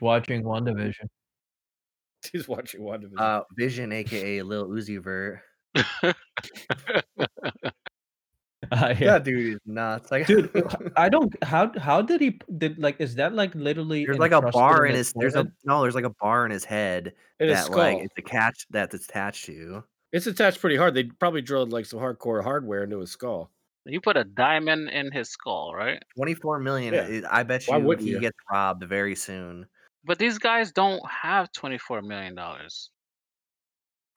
He's watching WandaVision. He's watching WandaVision. Uh, Vision, aka Lil Uzi Vert. Uh, yeah. That dude is nuts. Like, Dude, I don't. How how did he did like? Is that like literally? there's like a bar in his. There's a no. There's like a bar in his head In his that like skull. it's attached. That's attached to. It's attached pretty hard. They probably drilled like some hardcore hardware into his skull. You put a diamond in his skull, right? 24 million. Yeah. I bet Why you wouldn't he you? gets robbed very soon. But these guys don't have twenty four million dollars.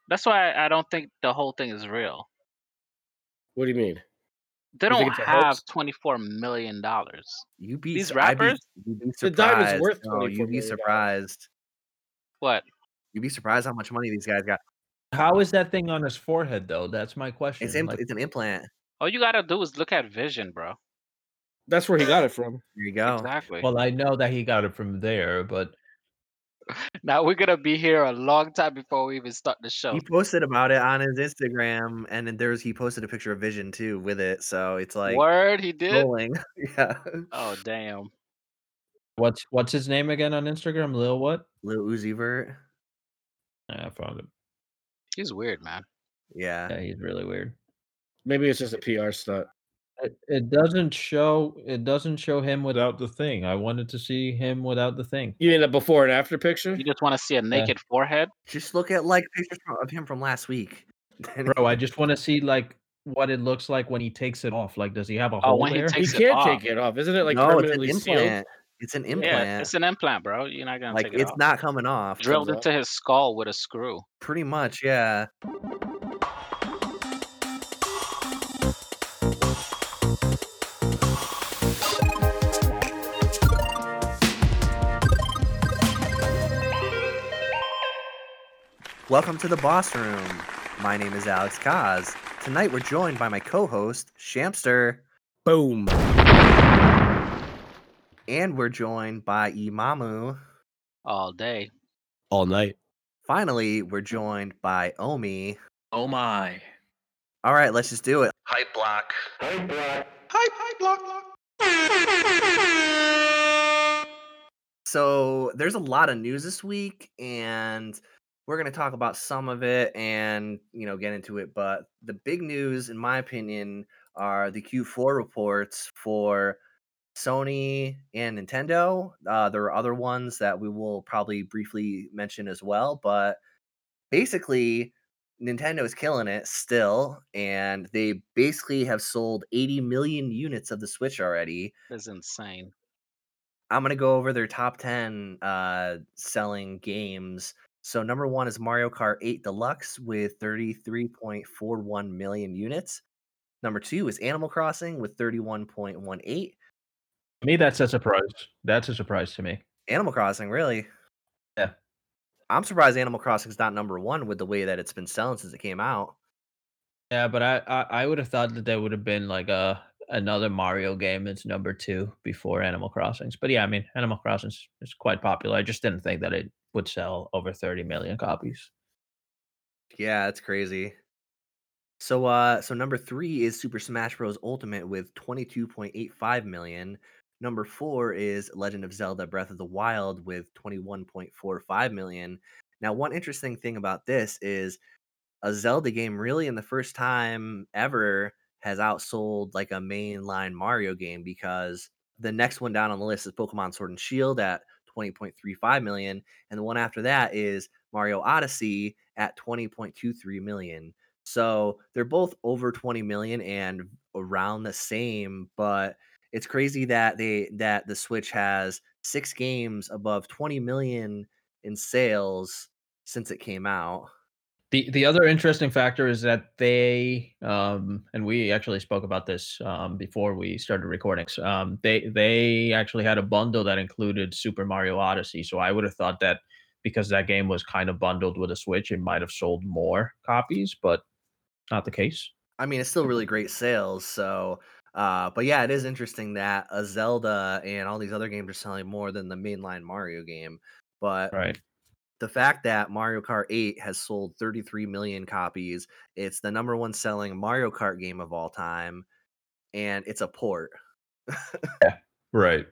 That's why I, I don't think the whole thing is real. What do you mean? They You don't have twenty four million dollars. You be These su- I'd be- rappers? you'd be The diamond's surprised. worth No, $24 you'd be surprised. What? You'd be surprised how much money these guys got. How is that thing on his forehead though? That's my question. It's impl- like, it's an implant. All you gotta do is look at Vision, bro. That's where he got it from. There you go. Exactly. well, I know that he got it from there, but now we're gonna be here a long time before we even start the show. He posted about it on his Instagram, and then there's he posted a picture of Vision too with it. So it's like Word, he did. rolling. yeah, Oh damn. what's what's his name again on Instagram? Lil what? Lil Uzi Vert. Yeah, I found him. He's weird, man. Yeah. Yeah, he's really weird. Maybe it's just a PR stunt. It, it doesn't show. It doesn't show him without the thing. I wanted to see him without the thing. You mean a before and after picture? You just want to see a naked forehead? Just look at like pictures of him from last week. Bro, I just want to see like what it looks like when he takes it off. Like, does he have a Oh, hole when he there? He takes it can't off. take it off, isn't it? Like no, it's an permanently sealed. It's an implant. Yeah, it's an implant, bro. You're not gonna like take it it's off. not coming off. Drilled comes into his skull with a screw. Pretty much, yeah. Welcome to the Boss Room. My name is Alex Kos. Tonight we're joined by my co-host Shamster, Boom. and we're joined by Imamu. all day. All night. Finally, we're joined by Omi. Oh my. All right, let's just do it. Hype block. Hype block. Hype, hype block, block. So there's a lot of news this week, and we're going to talk about some of it and you know get into it. But the big news, in my opinion, are the Q4 reports for Sony and Nintendo. Uh, there are other ones that we will probably briefly mention as well, but basically. Nintendo is killing it still, and they basically have sold 80 million units of the Switch already. That's insane. I'm gonna go over their top ten uh, selling games. So number one is Mario Kart 8 Deluxe with mm. 33.41 million units. Number two is Animal Crossing with 31.18. To me, that's a surprise. That's a surprise to me. Animal Crossing, really? Yeah. I'm surprised Animal Crossing's not number one with the way that it's been selling since it came out. Yeah, but I I, I would have thought that there would have been like a another Mario game that's number two before Animal Crossings. But yeah, I mean Animal Crossings is quite popular. I just didn't think that it would sell over 30 million copies. Yeah, it's crazy. So uh so number 3 is Super Smash Bros Ultimate with 22.85 million. Number 4 is Legend of Zelda Breath of the Wild with 21.45 million. Now, one interesting thing about this is a Zelda game really in the first time ever has outsold like a mainline Mario game because the next one down on the list is Pokemon Sword and Shield at 20.35 million and the one after that is Mario Odyssey at 20.23 million. So they're both over 20 million and around the same, but it's crazy that they that the Switch has six games above 20 million in sales since it came out. The the other interesting factor is that they um and we actually spoke about this um before we started recording. so, Um they they actually had a bundle that included Super Mario Odyssey. So I would have thought that because that game was kind of bundled with a Switch, it might have sold more copies, but not the case. I mean, it's still really great sales. So, uh, but yeah, it is interesting that a Zelda and all these other games are selling more than the mainline Mario game. But Right. The fact that Mario Kart 8 has sold 33 million copies, it's the number one selling Mario Kart game of all time, and it's a port. yeah, Right.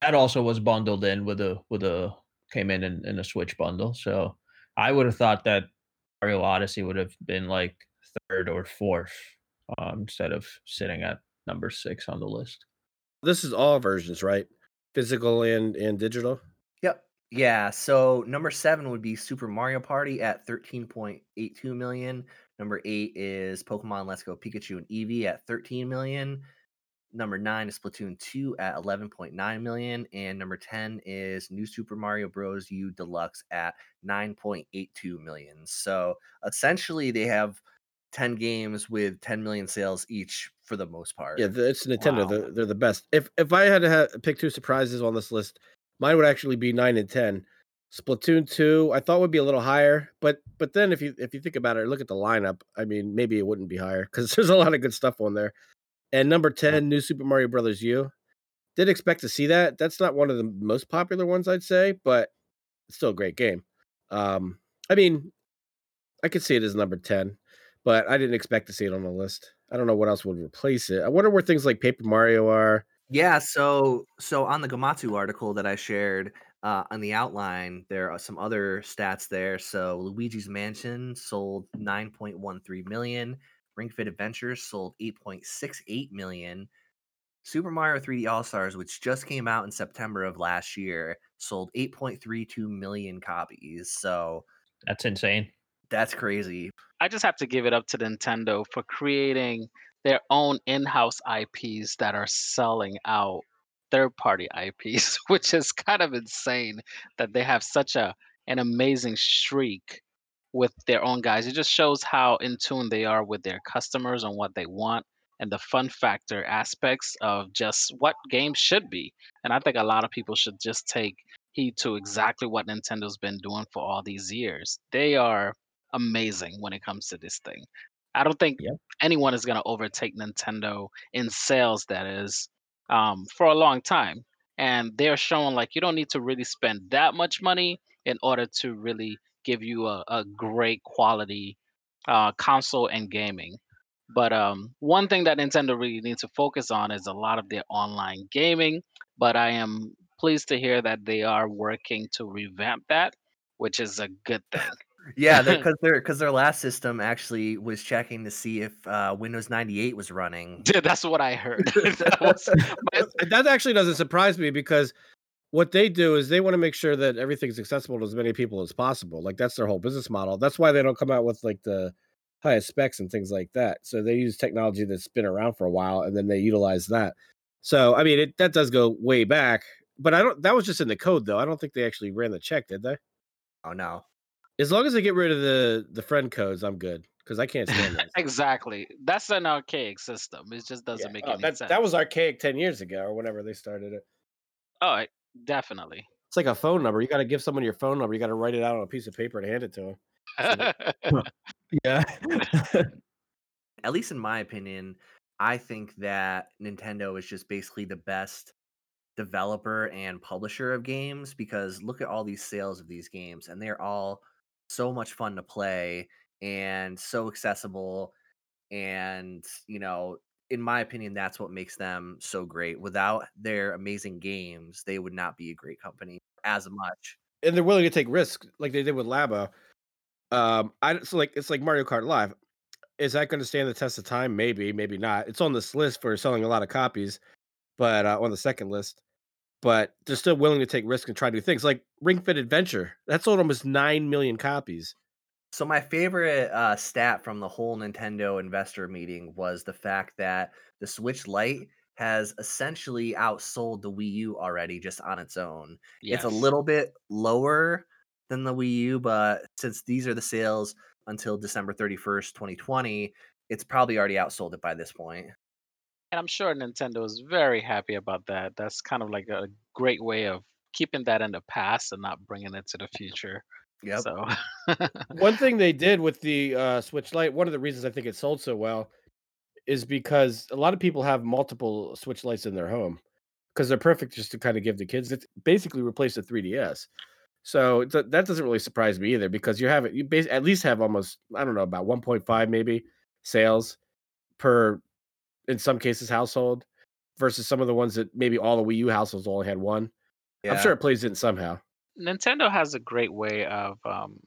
That also was bundled in with a with a came in, in in a Switch bundle. So I would have thought that Mario Odyssey would have been like third or fourth um, instead of sitting at number six on the list. This is all versions, right? Physical and and digital. Yeah. So number seven would be Super Mario Party at 13.82 million. Number eight is Pokemon Let's Go Pikachu and Eevee at 13 million. Number nine is Splatoon 2 at 11.9 million. And number 10 is New Super Mario Bros. U Deluxe at 9.82 million. So essentially, they have 10 games with 10 million sales each for the most part. Yeah, it's Nintendo. Wow. They're, they're the best. If if I had to ha- pick two surprises on this list, mine would actually be nine and ten. Splatoon two, I thought would be a little higher, but but then if you if you think about it, look at the lineup. I mean, maybe it wouldn't be higher because there's a lot of good stuff on there. And number ten, New Super Mario Brothers U. Did expect to see that. That's not one of the most popular ones, I'd say, but it's still a great game. Um, I mean, I could see it as number ten, but I didn't expect to see it on the list. I don't know what else would replace it. I wonder where things like Paper Mario are. Yeah, so so on the Gematsu article that I shared uh, on the outline, there are some other stats there. So Luigi's Mansion sold 9.13 million. Ring Fit Adventures sold 8.68 million. Super Mario 3D All Stars, which just came out in September of last year, sold 8.32 million copies. So That's insane. that's crazy. I just have to give it up to Nintendo for creating their own in-house IPs that are selling out third-party IPs, which is kind of insane that they have such a an amazing streak with their own guys. It just shows how in tune they are with their customers and what they want and the fun factor aspects of just what games should be. And I think a lot of people should just take heed to exactly what Nintendo's been doing for all these years. They are amazing when it comes to this thing. I don't think Yep. anyone is going to overtake Nintendo in sales, that is, um, for a long time. And they're showing like you don't need to really spend that much money in order to really give you a, a great quality uh, console and gaming. But um, one thing that Nintendo really needs to focus on is a lot of their online gaming. But I am pleased to hear that they are working to revamp that, which is a good thing. Yeah, because their because their last system actually was checking to see if uh, Windows 98 was running. Dude, that's what I heard. That was my- That- that actually doesn't surprise me because what they do is they want to make sure that everything's accessible to as many people as possible. Like that's their whole business model. That's why they don't come out with like the highest specs and things like that. So they use technology that's been around for a while and then they utilize that. So I mean, it, that does go way back. But I don't. That was just in the code, though. I don't think they actually ran the check, did they? Oh no. As long as they get rid of the the friend codes, I'm good because I can't stand those. exactly. That's an archaic system. It just doesn't Yeah. make Oh, any that, sense. that was archaic 10 years ago or whenever they started it. oh, it- definitely. It's like a phone number. You got to give someone your phone number. You got to write it out on a piece of paper and hand it to them. Yeah. At least in my opinion, I think that Nintendo is just basically the best developer and publisher of games because look at all these sales of these games and they're all so much fun to play and so accessible and you know in my opinion that's what makes them so great without their amazing games they would not be a great company as much And they're willing to take risks like they did with Labo. Um, I so like it's like Mario Kart Live. Is that going to stand the test of time? Maybe, maybe not. It's on this list for selling a lot of copies, but uh, on the second list. But they're still willing to take risks and try new things. Like Ring Fit Adventure, that sold almost nine million copies. So my favorite uh, stat from the whole Nintendo investor meeting was the fact that the Switch Lite has essentially outsold the Wii U already just on its own. It's a little bit lower than the Wii U, but since these are the sales until December 31st, 2020, it's probably already outsold it by this point. And I'm sure Nintendo is very happy about that. That's kind of like a great way of keeping that in the past and not bringing it to the future. Yeah. So, One thing they did with the uh, Switch Lite, one of the reasons I think it sold so well, is because a lot of people have multiple Switch Lites in their home because they're perfect just to kind of give the kids. It basically replaced the 3DS. So th- that doesn't really surprise me either because you have it. You bas- at least have almost I don't know about 1.5 maybe sales per in some cases household versus some of the ones that maybe all the Wii U households only had one. I'm sure it plays in somehow. Nintendo has a great way of um,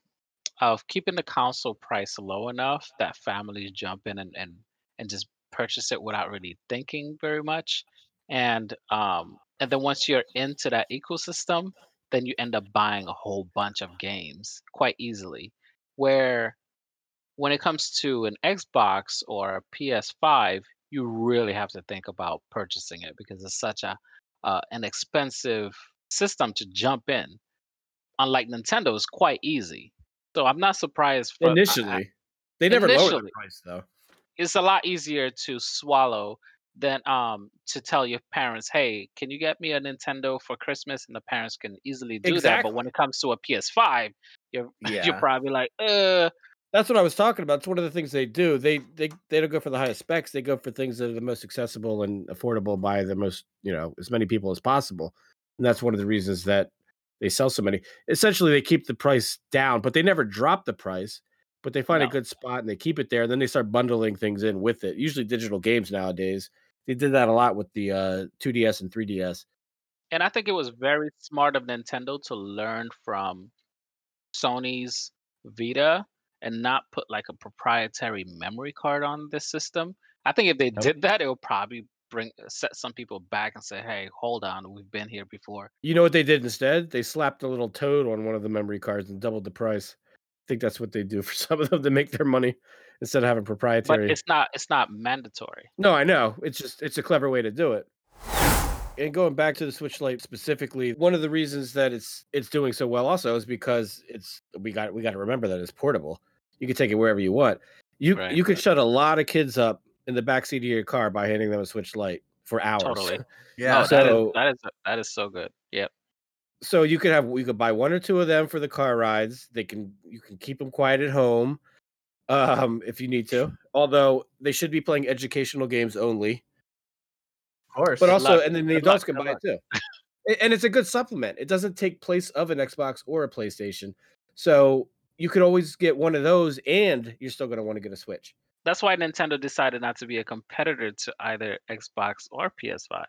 of keeping the console price low enough that families jump in and and, and just purchase it without really thinking very much. And um, and then once you're into that ecosystem, then you end up buying a whole bunch of games quite easily. Where when it comes to an Xbox or a PS5, you really have to think about purchasing it because it's such a uh, an expensive system to jump in. Unlike Nintendo, it's quite easy. So I'm not surprised for I- I- Initially, they never lowered the initially price though. it's a lot easier to swallow than um to tell your parents, "Hey, can you get me a Nintendo for Christmas?" And the parents can easily do that. But when it comes to a PS5, you're you're probably like, "Uh, That's what I was talking about. It's one of the things they do. They they they don't go for the highest specs. They go for things that are the most accessible and affordable by the most, you know, as many people as possible. And that's one of the reasons that they sell so many. Essentially, they keep the price down, but they never drop the price. But they find a good spot and they keep it there. And then they start bundling things in with it. Usually, digital games nowadays. They did that a lot with the uh, 2DS and 3DS. And I think it was very smart of Nintendo to learn from Sony's Vita and not put like a proprietary memory card on this system. I think if they Yep. did that, it would probably bring uh, set some people back and say, "Hey, hold on, we've been here before." You know what they did instead? They slapped a little toad on one of the memory cards and doubled the price. I think that's what they do for some of them to make their money instead of having proprietary. But it's not it's not mandatory. No, I know. It's just it's a clever way to do it. And going back to the Switch Lite specifically, one of the reasons that it's it's doing so well also is because it's we got we got to remember that it's portable. You can take it wherever you want. You Right. you could shut a lot of kids up in the backseat of your car by handing them a Switch Lite for hours. Totally. Yeah. No, So that is that is so good. Yep. so you could have you could buy one or two of them for the car rides. They can you can keep them quiet at home um if you need to. Although they should be playing educational games only. Of course. But also and then the adults can buy it too. And it's a good supplement. It doesn't take place of an Xbox or a PlayStation. So you could always get one of those and you're still going to want to get a Switch. That's why Nintendo decided not to be a competitor to either Xbox or PS5.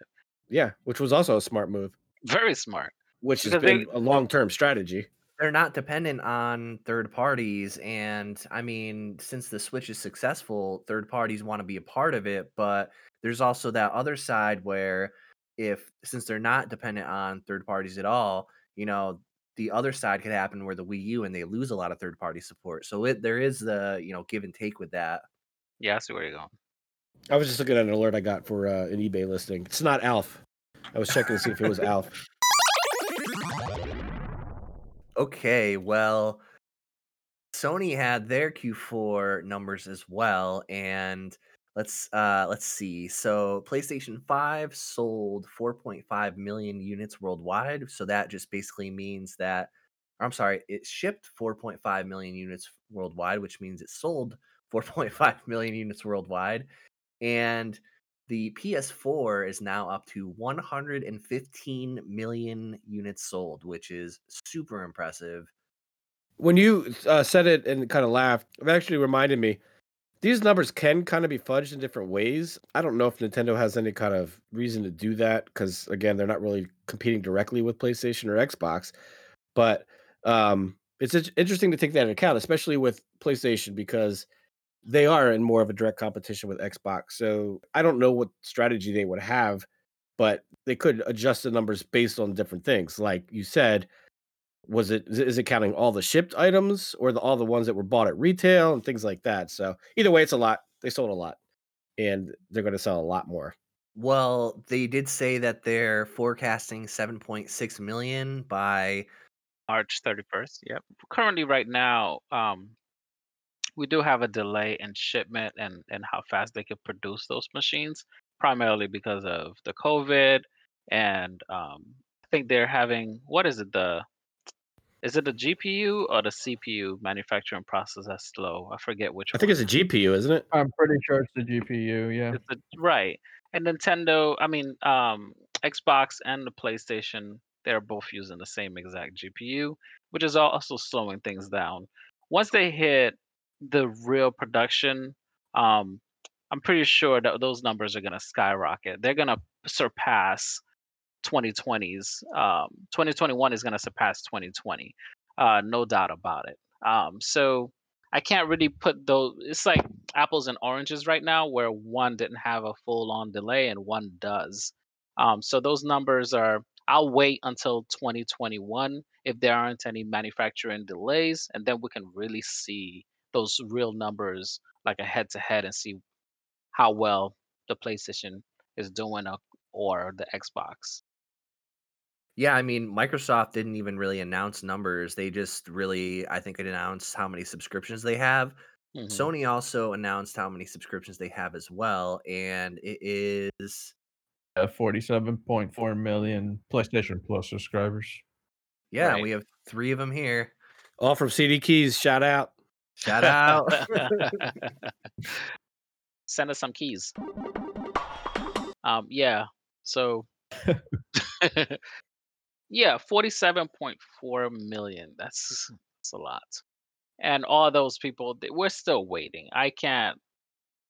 Yeah, which was also a smart move, Very smart. which has been they a long-term strategy. they're not dependent on third parties and i mean since the switch is successful third parties want to be a part of it but there's also that other side where if since they're not dependent on third parties at all you know the other side could happen where the wii u and they lose a lot of third party support so it there is the you know give and take with that Yeah, I see where you're going. I was just looking at an alert I got for uh, an eBay listing. It's not Alf. I was checking to see if it was Alf. okay well Sony had their Q4 numbers as well, and let's uh let's see. So PlayStation 5 sold 4.5 million units worldwide. So that just basically means that I'm sorry, it shipped 4.5 million units worldwide, which means it sold 4.5 million units worldwide. And the PS4 is now up to 115 million units sold, which is super impressive. When you uh, said it and kind of laughed, it actually reminded me these numbers can kind of be fudged in different ways. I don't know if Nintendo has any kind of reason to do that because, again, they're not really competing directly with PlayStation or Xbox. But um, it's interesting to take that into account, especially with PlayStation because they are in more of a direct competition with Xbox. So I don't know what strategy they would have, but they could adjust the numbers based on different things. Like you said, was it is it- is it counting all the shipped items or the, all the ones that were bought at retail and things like that? So either way, it's a lot. They sold a lot, and they're going to sell a lot more. Well, they did say that they're forecasting 7.6 million by March 31st. Yep. Currently, right now, um, we do have a delay in shipment and and how fast they could produce those machines, primarily because of the COVID, and um, I think they're having what is it the is it the GPU or the CPU manufacturing process that's slow? I forget which I think one. it's a GPU, isn't it? I'm pretty sure it's the GPU. Yeah. It's the, right. And Nintendo, I mean, um, Xbox and the PlayStation, they're both using the same exact GPU, which is also slowing things down. Once they hit the real production, um, I'm pretty sure that those numbers are going to skyrocket. They're going to surpass 2020s. Um, 2021 is going to surpass 2020, uh, no doubt about it. Um, so I can't really put those. It's like apples and oranges right now, where one didn't have a full-on delay and one does. Um, so those numbers are. I'll wait until 2021 if there aren't any manufacturing delays, and then we can really see those real numbers, like a head-to-head, and see how well the PlayStation is doing or the Xbox. Yeah, I mean, Microsoft didn't even really announce numbers. They just really, I think, it announced how many subscriptions they have. Mhm. Sony also announced how many subscriptions they have as well, and it is Uh, 47.4 million PlayStation Plus subscribers. yeah, Right. we have three of them here. All from CD Keys. Shout out. Shout out. Send us some keys. Um, yeah. So, yeah, forty-seven point four million. That's that's a lot. And all those people, we're still waiting. I can't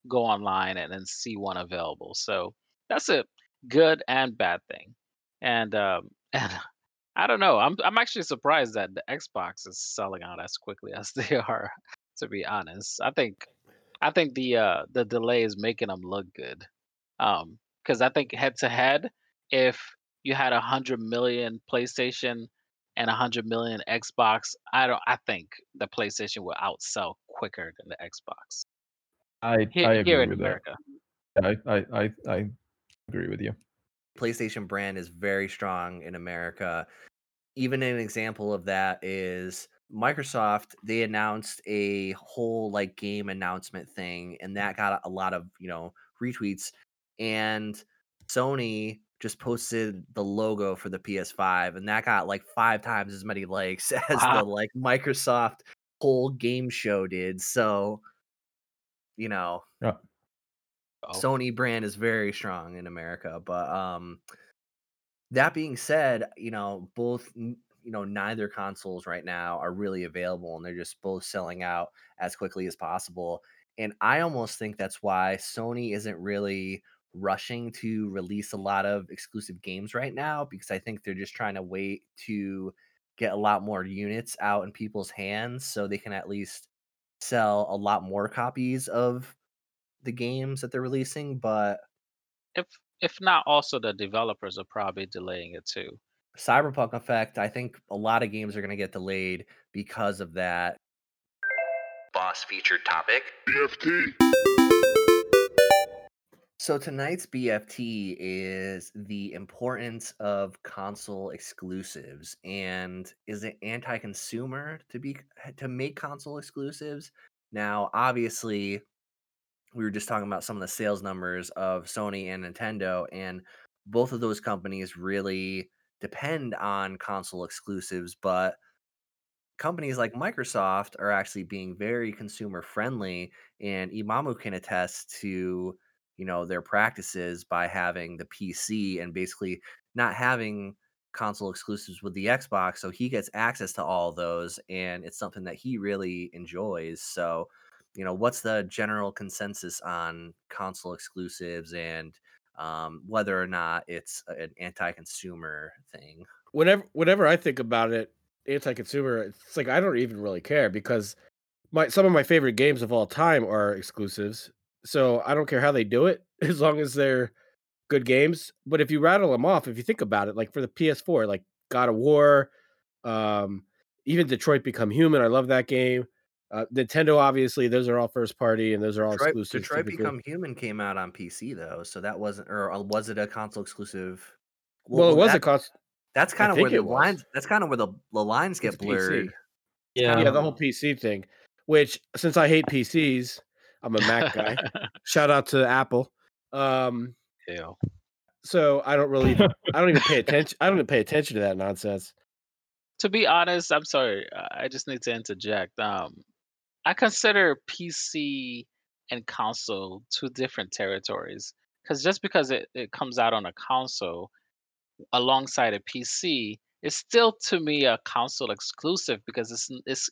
go online and, and see one available. So that's a good and bad thing. And um, and I don't know. I'm I'm actually surprised that the Xbox is selling out as quickly as they are. To be honest, I think I think the uh the delay is making them look good. Um, because I think head to head, if you had a hundred million PlayStation and a hundred million Xbox, I don't. I think the PlayStation will outsell quicker than the Xbox I here, I here agree in with America. that. I, I I I agree with you. PlayStation brand is very strong in America. Even an example of that is Microsoft. They announced a whole like game announcement thing, and that got a lot of you know retweets. And Sony just posted the logo for the PS5, and that got like five times as many likes as Wow. the like Microsoft whole game show did. So, you know, Yeah. Oh, Sony brand is very strong in America, but um that being said, you know, both you know, neither consoles right now are really available and they're just both selling out as quickly as possible. And I almost think that's why Sony isn't really rushing to release a lot of exclusive games right now because I think they're just trying to wait to get a lot more units out in people's hands so they can at least sell a lot more copies of the games that they're releasing, but if if not, also the developers are probably delaying it too. Cyberpunk Effect, I think a lot of games are going to get delayed because of that. Boss featured topic. So tonight's BFT is the importance of console exclusives and is it anti-consumer to be eh, to make console exclusives? Now, obviously, we were just talking about some of the sales numbers of Sony and Nintendo and both of those companies really depend on console exclusives, but companies like Microsoft are actually being very consumer friendly and Imamu can attest to you know their practices by having the PC and basically not having console exclusives with the Xbox so he gets access to all those and it's something that he really enjoys so you know what's the general consensus on console exclusives and um, whether or not it's an anti-consumer thing whenever whenever I think about it, anti-consumer, it's like I don't even really care because my some of my favorite games of all time are exclusives. So I don't care how they do it as long as they're good games. But if you rattle them off, if you think about it, like for the PS4, like God of War, um, even Detroit Become Human, I love that game. Uh, Nintendo, obviously, those are all first party and those are all Detroit, exclusive. Detroit Become Human came out on PC though, so that wasn't, or uh, was it a console exclusive? Well, it was that- a cost. That's kind of where the lines. That's kind of where the, the lines get It's PC. blurred. Yeah. Yeah, the whole PC thing. Which, since I hate PCs, I'm a Mac guy. Shout out to Apple. Um, Ew. so I don't really, I don't even pay attention. I don't even pay attention to that nonsense. to be honest, I'm sorry. I just need to interject. Um, I consider PC and console two different territories because just because it, it comes out on a console alongside a PC, it's still to me a console exclusive because it's it's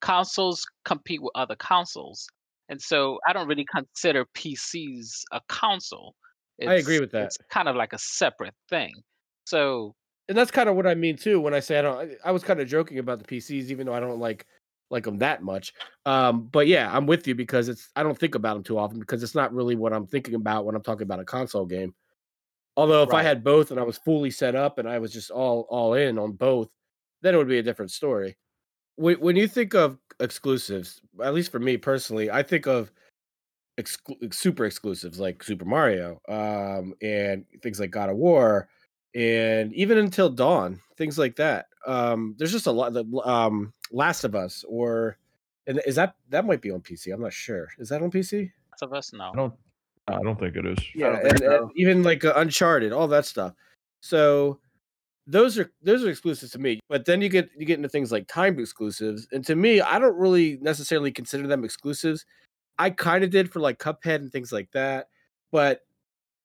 consoles compete with other consoles, and so I don't really consider PCs a console. I agree with that. It's kind of like a separate thing. So And that's kind of what I mean too when I say I don't. I, was kind of joking about the PCs, even though I don't like like them that much. Um, but yeah, I'm with you because it's I don't think about them too often because it's not really what I'm thinking about when I'm talking about a console game. Although if I had both and I was fully set up and I was just all all in on both, then it would be a different story. When when you think of exclusives, at least for me personally, I think of exclu- super exclusives like Super Mario, um, and things like God of War, and even Until Dawn, things like that. Um, there's just a lot. The um, Last of Us, or and is that that might be on PC? I'm not sure. Is that on PC? Last of Us, no. I don't. I don't think it is. Yeah, don't think and, and even like uh, Uncharted, all that stuff. So those are those are exclusives to me. But then you get you get into things like timed exclusives, and to me, I don't really necessarily consider them exclusives. I kind of did for like Cuphead and things like that, but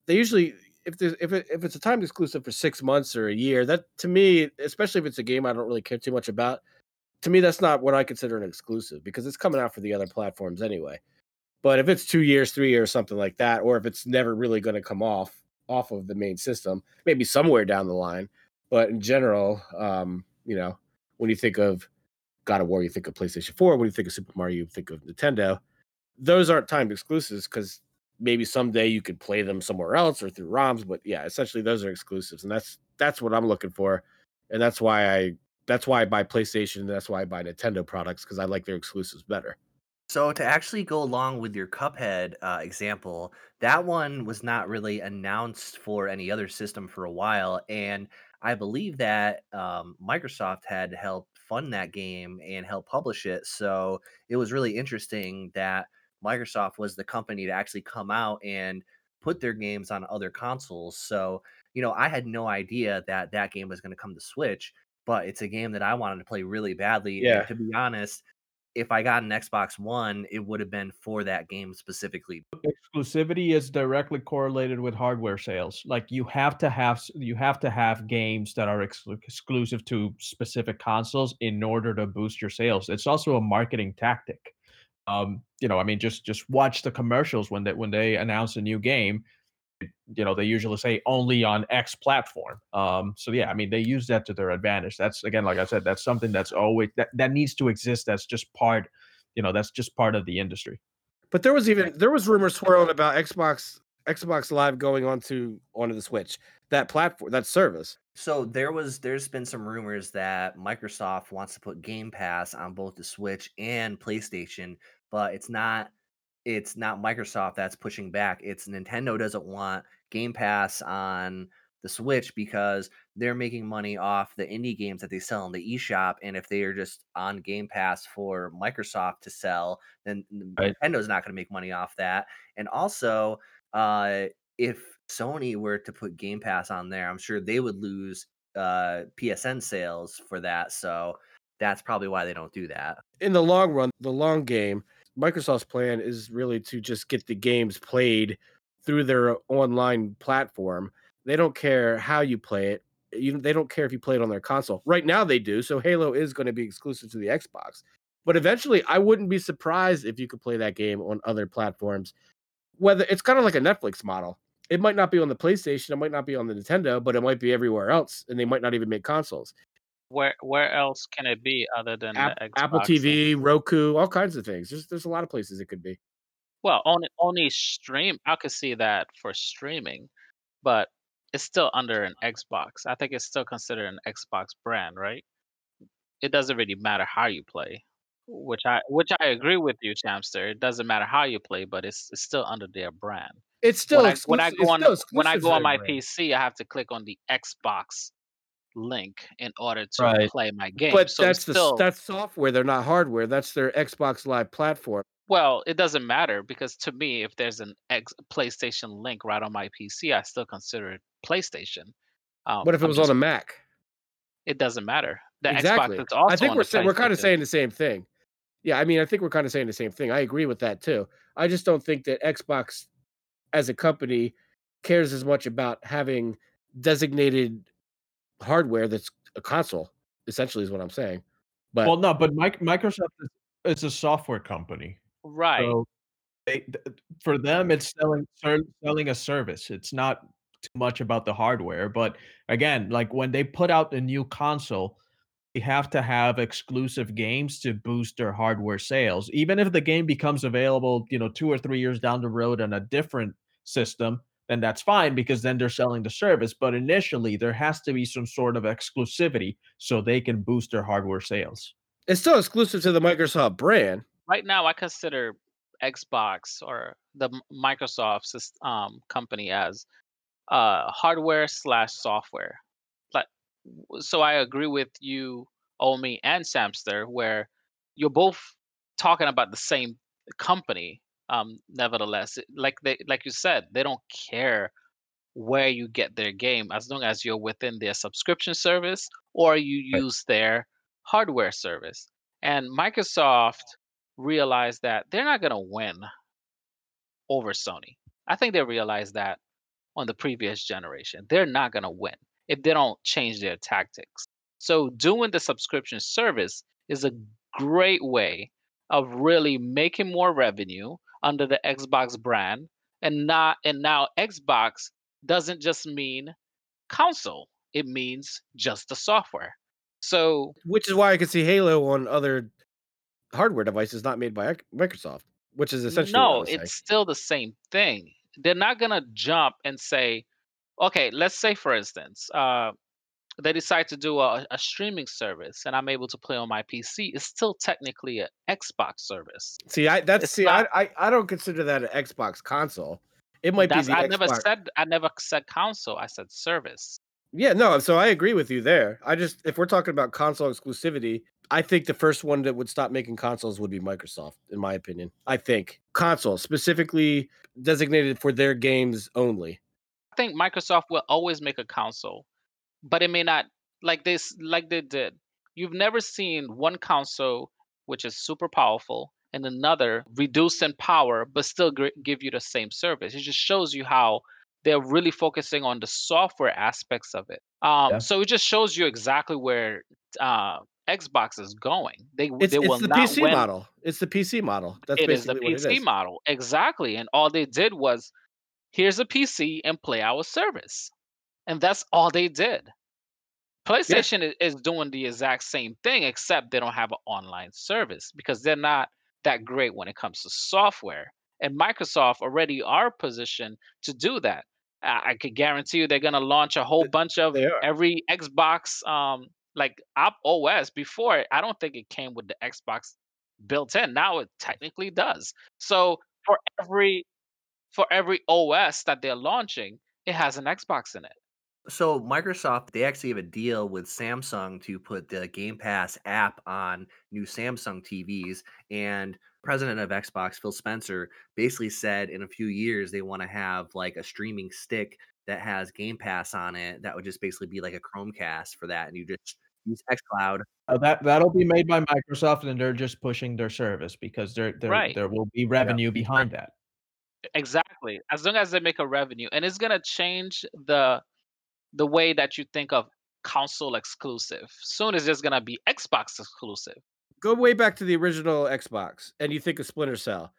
they usually if there's if it, if it's a timed exclusive for six months or a year, that to me, especially if it's a game I don't really care too much about, to me that's not what I consider an exclusive because it's coming out for the other platforms anyway. But if it's two years, three years, something like that, or if it's never really going to come off off of the main system, maybe somewhere down the line. But in general, um, you know, when you think of God of War, you think of PlayStation 4. When you think of Super Mario, you think of Nintendo. Those aren't timed exclusives because maybe someday you could play them somewhere else or through ROMs. But yeah, essentially those are exclusives, and that's that's what I'm looking for, and that's why I that's why I buy PlayStation. And that's why I buy Nintendo products because I like their exclusives better. So to actually go along with your Cuphead uh, example, that one was not really announced for any other system for a while, and I believe that um, Microsoft had helped fund that game and help publish it. So it was really interesting that Microsoft was the company to actually come out and put their games on other consoles. So you know, I had no idea that that game was going to come to Switch, but it's a game that I wanted to play really badly. Yeah. And to be honest, if I got an Xbox One, it would have been for that game specifically. exclusivity is directly correlated with hardware sales. Like you have to have you have to have games that are exclu- exclusive to specific consoles in order to boost your sales. It's also a marketing tactic. Um, you know, I mean, just just watch the commercials when they when they announce a new game. You know, they usually say only on X platform. Um, so yeah, I mean, they use that to their advantage. That's again, like I said, that's something that's always that that needs to exist. That's just part. You know, that's just part of the industry. But there was even there was rumors swirling about Xbox Xbox Live going onto onto the Switch that platform that service. So there was there's been some rumors that Microsoft wants to put Game Pass on both the Switch and PlayStation, but it's not it's not Microsoft that's pushing back. It's Nintendo doesn't want Game Pass on the Switch because they're making money off the indie games that they sell in the eShop. And if they are just on Game Pass for Microsoft to sell, then Right. Nintendo's not going to make money off that. And also, uh, if Sony were to put Game Pass on there, I'm sure they would lose uh, PSN sales for that. So that's probably why they don't do that. In the long run, the long game, Microsoft's plan is really to just get the games played through their online platform. They don't care how you play it. You, they don't care if you play it on their console. Right now, they do. So Halo is going to be exclusive to the Xbox. But eventually, I wouldn't be surprised if you could play that game on other platforms. Whether it's kind of like a Netflix model. It might not be on the PlayStation, it might not be on the Nintendo, but it might be everywhere else, and they might not even make consoles. Where where else can it be other than App, the Xbox? Apple TV, Roku, all kinds of things. There's there's a lot of places it could be. Well, only only stream. I could see that for streaming, but it's still under an Xbox. I think it's still considered an Xbox brand, right? It doesn't really matter how you play, which I which I agree with you, Shamster. It doesn't matter how you play, but it's it's still under their brand. It's still when I when I go on when I go on my brand. PC, I have to click on the Xbox link in order to Right. play my game. But so that's the still that's software. They're not hardware. That's their Xbox Live platform. Well, it doesn't matter because to me, if there's an X PlayStation link right on my PC, I still consider it PlayStation. Um, What if it I'm was just- on a Mac? It doesn't matter. The exactly. Xbox is also I think we're saying, we're kind of saying the same thing. Yeah, I mean, I think we're kind of saying the same thing. I agree with that too. I just don't think that Xbox, as a company, cares as much about having designated hardware that's a console. Essentially, is what I'm saying. But well, no, but Mic- Microsoft is, is a software company. right. So they, for them, it's selling selling a service. It's not too much about the hardware. But again, like when they put out a new console, they have to have exclusive games to boost their hardware sales. Even if the game becomes available, you know, two or three years down the road on a different system, then that's fine because then they're selling the service. But initially, there has to be some sort of exclusivity so they can boost their hardware sales. It's still exclusive to the Microsoft brand. Right now, I consider Xbox or the Microsoft um, company as uh, hardware slash software. But so I agree with you, Omi and Samster, where you're both talking about the same company, um, nevertheless, like they like you said, they don't care where you get their game as long as you're within their subscription service or you use their hardware service. And Microsoft realized that they're not going to win over Sony. I think they realized that on the previous generation. They're not going to win if they don't change their tactics. So doing the subscription service is a great way of really making more revenue under the Xbox brand and not and now Xbox doesn't just mean console. It means just the software. So Which is why I can see Halo on other hardware devices not made by Microsoft, which is essentially no, it's still the same thing. They're not gonna jump and say, okay, let's say for instance, uh, they decide to do a, a streaming service and I'm able to play on my PC. It's still technically an Xbox service. See, I that's It's see, not- I, I I don't consider that an Xbox console. It might be the I Xbox. never said I never said console. I said service. Yeah, no, so I agree with you there. I just if we're talking about console exclusivity, I think the first one that would stop making consoles would be Microsoft, in my opinion. I think console specifically designated for their games only. I think Microsoft will always make a console, but it may not like this like they did. You've never seen one console which is super powerful and another reduced in power but still give you the same service. It just shows you how they're really focusing on the software aspects of it. Um, Yeah. So it just shows you exactly where uh, Xbox is going. They It's, they it's will the not PC win model. It's the PC model. That's it is the basically what it PC is. model. Exactly. And all they did was here's a PC and play our service. And that's all they did. PlayStation is, is doing the exact same thing, except they don't have an online service because they're not that great when it comes to software. And Microsoft already are positioned to do that. I, I could guarantee you they're going to launch a whole bunch of every Xbox, um, like App OS. Before, I don't think it came with the Xbox built in. Now it technically does. So for every for every OS that they're launching, it has an Xbox in it. So Microsoft, they actually have a deal with Samsung to put the Game Pass app on new Samsung TVs. And president of Xbox, Phil Spencer, basically said in a few years they want to have like a streaming stick that has Game Pass on it. That would just basically be like a Chromecast for that, and you just use XCloud. Uh, that that'll be made by Microsoft, and they're just pushing their service because there there Right. there will be revenue behind that. Exactly. As long as they make a revenue, and it's gonna change the the way that you think of console exclusive. Soon it's just gonna be Xbox exclusive. Go way back to the original Xbox, and you think of Splinter Cell.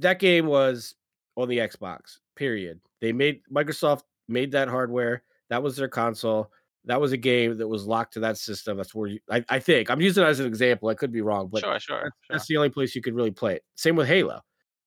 That game was on the Xbox. Period. They made Microsoft made that hardware. That was their console. That was a game that was locked to that system. That's where you, I, I think I'm using it as an example. I could be wrong, but sure, sure, sure. that's the only place you could really play it. Same with Halo.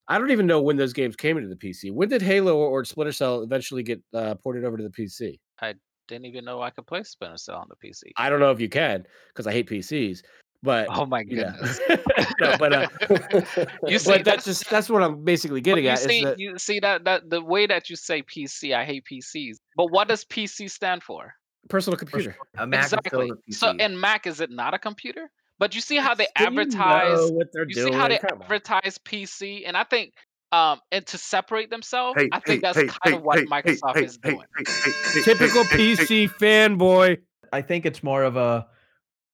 I don't even know when those games came into the PC. When did Halo or Splinter Cell eventually get uh, ported over to the PC? I didn't even know I could play Splinter Cell on the PC. I don't know if you can because I hate PCs. But oh my you know. goodness. no, but uh, You see, but that's just that's what I'm basically getting you at. see, is that you see that that the way that you say PC, I hate PCs. But what does PC stand for? personal computer. A Mac exactly. a So PC. in Mac, is it not a computer? But you see how they So you advertise. know what they're You doing. see how they Come on. advertise PC, and I think, um, and to separate themselves, Hey, I think hey, that's hey, kind hey, of what hey, Microsoft hey, is hey, doing. hey, hey, hey, Typical hey, hey, hey, PC fanboy. I think it's more of a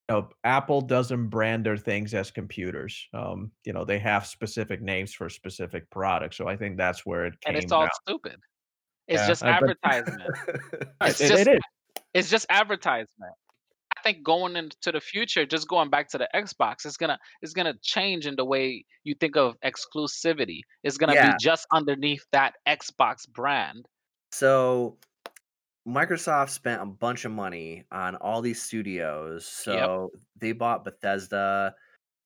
you know, Apple doesn't brand their things as computers. Um, you know, they have specific names for specific products. So I think that's where it came and it's all down. stupid. It's Yeah, just I advertisement. Right, it's it- just- it is. it's just advertisement. I think going into the future, just going back to the Xbox, it's gonna it's gonna change in the way you think of exclusivity. It's gonna Yeah. be just underneath that Xbox brand. So Microsoft spent a bunch of money on all these studios. So they bought Bethesda,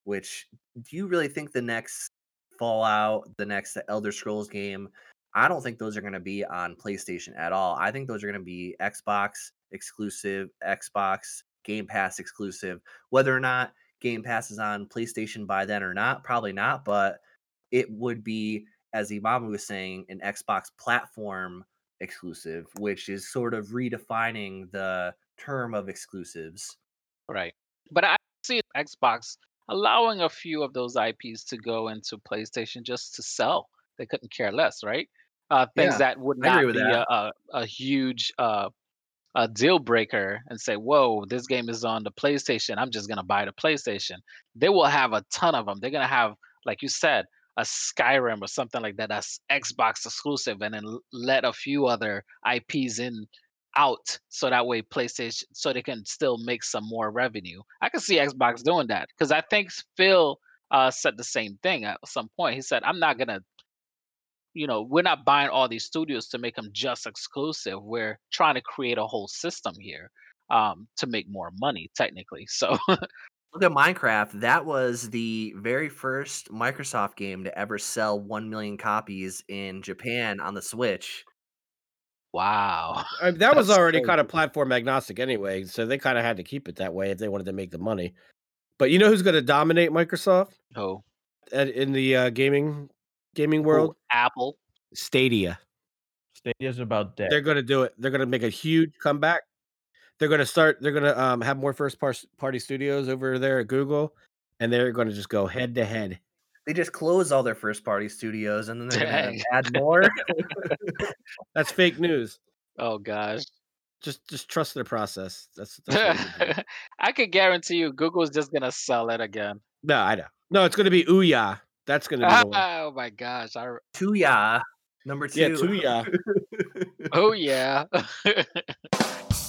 which do you really think the next Fallout, the next Elder Scrolls game, I don't think those are going to be on PlayStation at all. I think those are going to be Xbox exclusive, Xbox Game Pass exclusive. Whether or not Game Pass is on PlayStation by then or not, probably not, but it would be, as Imamu was saying, an Xbox platform exclusive, which is sort of redefining the term of exclusives. Right. But I see Xbox allowing a few of those IPs to go into PlayStation just to sell. They couldn't care less, right? Uh, things Yeah, that would not with be a, a, a huge uh, a deal breaker and say, "Whoa, this game is on the PlayStation. I'm just gonna buy the PlayStation." They will have a ton of them. They're gonna have, like you said, a Skyrim or something like that that's Xbox exclusive, and then let a few other IPs in out so that way PlayStation so they can still make some more revenue. I can see Xbox doing that because I think Phil uh, said the same thing at some point. He said, "I'm not gonna you know, we're not buying all these studios to make them just exclusive. We're trying to create a whole system here um, to make more money, technically. So, Look at Minecraft. That was the very first Microsoft game to ever sell 1 million copies in Japan on the Switch. wow, I mean, that was already crazy. kind of platform agnostic anyway, so they kind of had to keep it that way if they wanted to make the money. But you know who's going to dominate Microsoft Oh, in the uh, gaming gaming who? world? Apple. Stadia. Stadia's about dead. They're going to do it. They're going to make a huge comeback. They're going to start. They're going to um, have more first party studios over there at Google, and they're going to just go head to head. They just close all their first party studios and then they're gonna add more. That's fake news. Oh gosh. Just just trust their process. That's that's what you do. I could guarantee you Google's just gonna sell it again. No, I know. No, it's going to be Ouya. That's going to be the one. oh my gosh. I, Tuya, number two. Yeah, Tuya. oh yeah.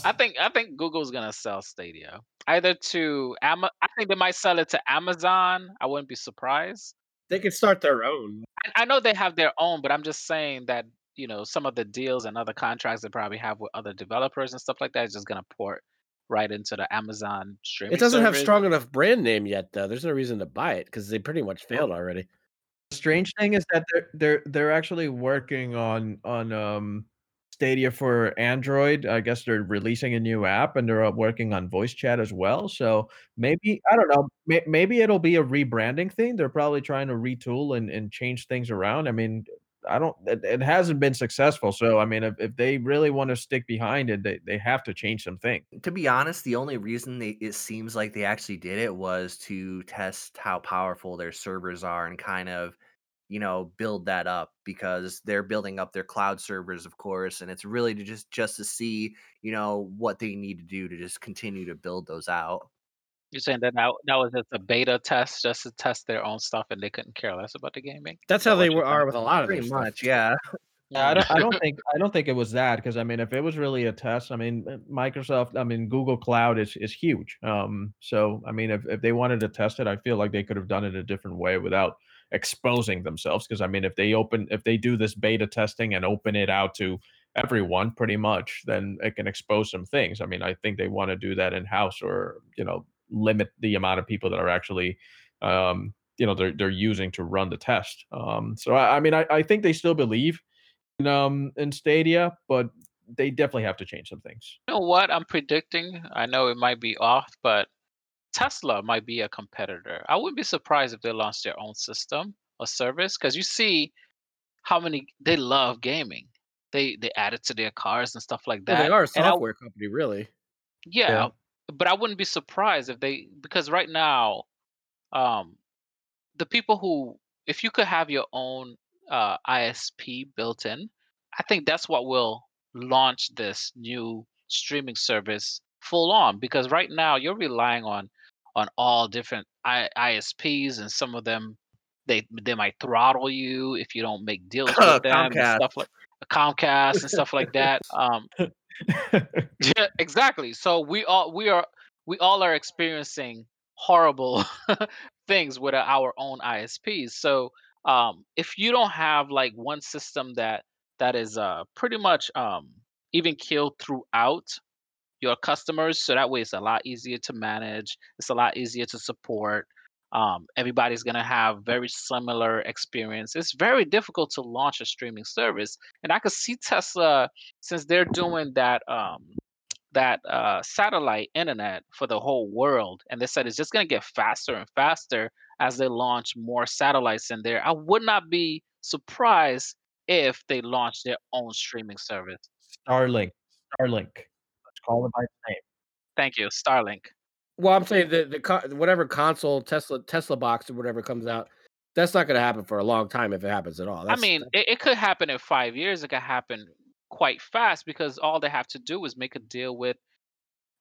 I think I think Google's gonna sell Stadia either to Ama- I think they might sell it to Amazon. I wouldn't be surprised. They could start their own. I, I know they have their own, but I'm just saying that you know some of the deals and other contracts they probably have with other developers and stuff like that is just gonna port right into the Amazon streaming. It doesn't have strong enough brand name yet, though. There's no reason to buy it because they pretty much failed already. The strange thing is that they're they're they're actually working on on um Stadia for Android. I guess they're releasing a new app and they're uh, working on voice chat as well. So maybe I don't know. May, maybe it'll be a rebranding thing. They're probably trying to retool and, and change things around. I mean, I don't. It, it hasn't been successful. So I mean, if, if they really want to stick behind it, they, they have to change some things. to be honest, the only reason they it seems like they actually did it was to test how powerful their servers are and kind of, you know, build that up because they're building up their cloud servers, of course, and it's really to just just to see, you know, what they need to do to just continue to build those out. You're saying that now that was just a beta test, just to test their own stuff, and they couldn't care less about the gaming. That's how they you're were, are with a lot of their Pretty stuff. much, yeah. Yeah, I don't. I don't think. I don't think it was that because I mean, if it was really a test, I mean, uh, Microsoft, I mean, Google Cloud is is huge. Um, so I mean, if if they wanted to test it, I feel like they could have done it a different way without exposing themselves. Because I mean, if they open, if they do this beta testing and open it out to everyone, pretty much, then it can expose some things. I mean, I think they want to do that in house or you know limit the amount of people that are actually. Um, you know they're they're using to run the test. Um, so I, I mean I, I think they still believe in um in Stadia, but they definitely have to change some things. You know what? I'm predicting. I know it might be off, but Tesla might be a competitor. I wouldn't be surprised if they launched their own system or service because you see how many they love gaming. They they add it to their cars and stuff like Well, that. they are a And I, software company, really. yeah, but I wouldn't be surprised if they because right now, um, the people who if you could have your own uh, ISP built in, I think that's what will launch this new streaming service full on because right now you're relying on on all different I, ISPs and some of them they they might throttle you if you don't make deals with them and stuff like Comcast and stuff like that. Um, yeah, exactly. So we all we are we all are experiencing horrible things with our own ISPs. So um, if you don't have like one system that that is uh, pretty much um, even keel throughout your customers so that way it's a lot easier to manage it's a lot easier to support um, everybody's going to have very similar experience it's very difficult to launch a streaming service and i could see tesla since they're doing that um, that uh, satellite internet for the whole world and they said it's just going to get faster and faster as they launch more satellites in there i would not be surprised if they launch their own streaming service Starlink. Starlink. Let's call it by its name. thank you starlink Well, I'm saying the the whatever console Tesla Tesla box or whatever comes out, that's not going to happen for a long time if it happens at all. I mean, it, it could happen in five years. It could happen quite fast because all they have to do is make a deal with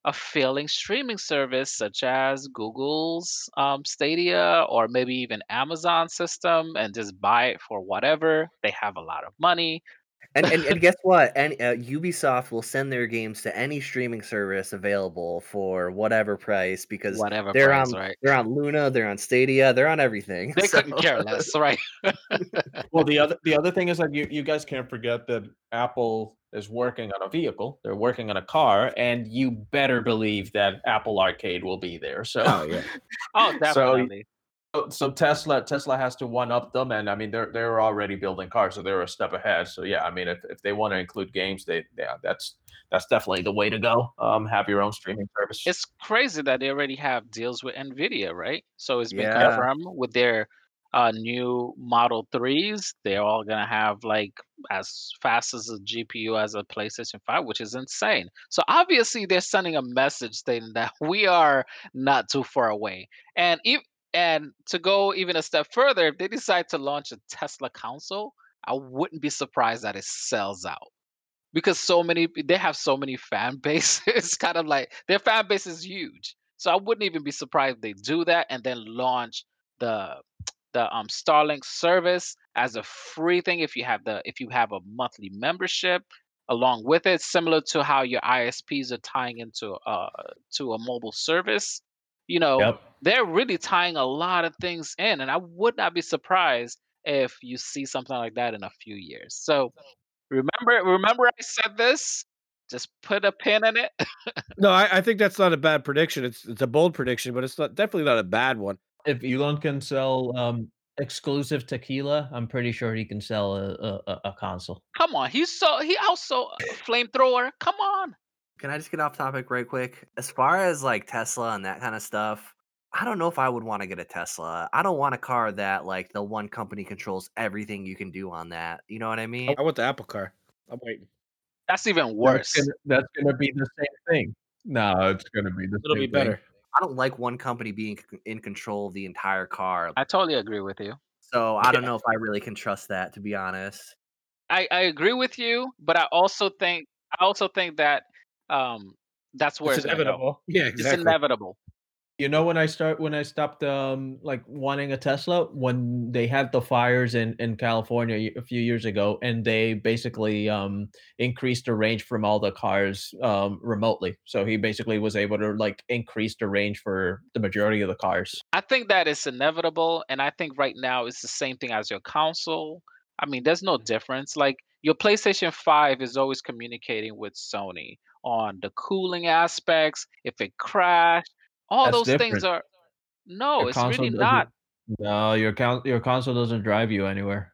a failing streaming service such as Google's um, Stadia or maybe even Amazon system and just buy it for whatever. They have a lot of money. And, and and guess what? Any uh, Ubisoft will send their games to any streaming service available for whatever price because Whatever they're price, on right? they're on Luna, they're on Stadia, they're on everything. They So- couldn't care less, right? Well, the other the other thing is that you, you guys can't forget that Apple is working on a vehicle. They're working on a car, and you better believe that Apple Arcade will be there. So, oh yeah. Oh, So- definitely. So, so Tesla Tesla has to one up them, and I mean they're they're already building cars, so they're a step ahead. So yeah, I mean if, if they want to include games, they yeah that's that's definitely the way to go. Um, have your own streaming service. It's crazy that they already have deals with Nvidia, right? So it's been Yeah. confirmed with their uh, new Model Threes. They're all gonna have like as fast as a GPU as a PlayStation Five, which is insane. So obviously they're sending a message stating that we are not too far away. And if and to go even a step further, if they decide to launch a Tesla console, I wouldn't be surprised that it sells out because so many they have so many fan bases. it's kind of like their fan base is huge. So I wouldn't even be surprised if they do that and then launch the the um Starlink service as a free thing if you have the if you have a monthly membership along with it, similar to how your ISPs are tying into uh to a mobile service. You know, Yep. they're really tying a lot of things in, and I would not be surprised if you see something like that in a few years. So remember, remember I said this. Just put a pin in it. No, I, I think that's not a bad prediction. It's it's a bold prediction, but it's not definitely not a bad one. If Elon can sell um, exclusive tequila, I'm pretty sure he can sell a, a, a- a console. Come on, he's so he also a flamethrower. Come on. Can I just get off topic right quick? As far as like Tesla and that kind of stuff, I don't know if I would want to get a Tesla. I don't want a car that like the one company controls everything you can do on that. You know what I mean? I want the Apple car. I'm waiting. That's even That's worse. gonna, that's gonna be the same thing. No, it's gonna be the It'll same be better. thing. I don't like one company being in control of the entire car. I totally agree with you. So I don't know if I really can trust that, to be honest. I, I agree with you, but I also think I also think that um that's where It's it's, inevitable. Yeah, It's inevitable. You know when I start when I stopped um like wanting a Tesla when they had the fires in in California a few years ago and they basically um increased the range from all the cars um remotely. So he basically was able to like increase the range for the majority of the cars. I think that is inevitable, and I think right now it's the same thing as your console. I mean, there's no difference. Like your PlayStation 5 is always communicating with Sony on the cooling aspects, if it crashed, all That's those things are no, Your it's really doesn't- No, your con- your console doesn't drive you anywhere.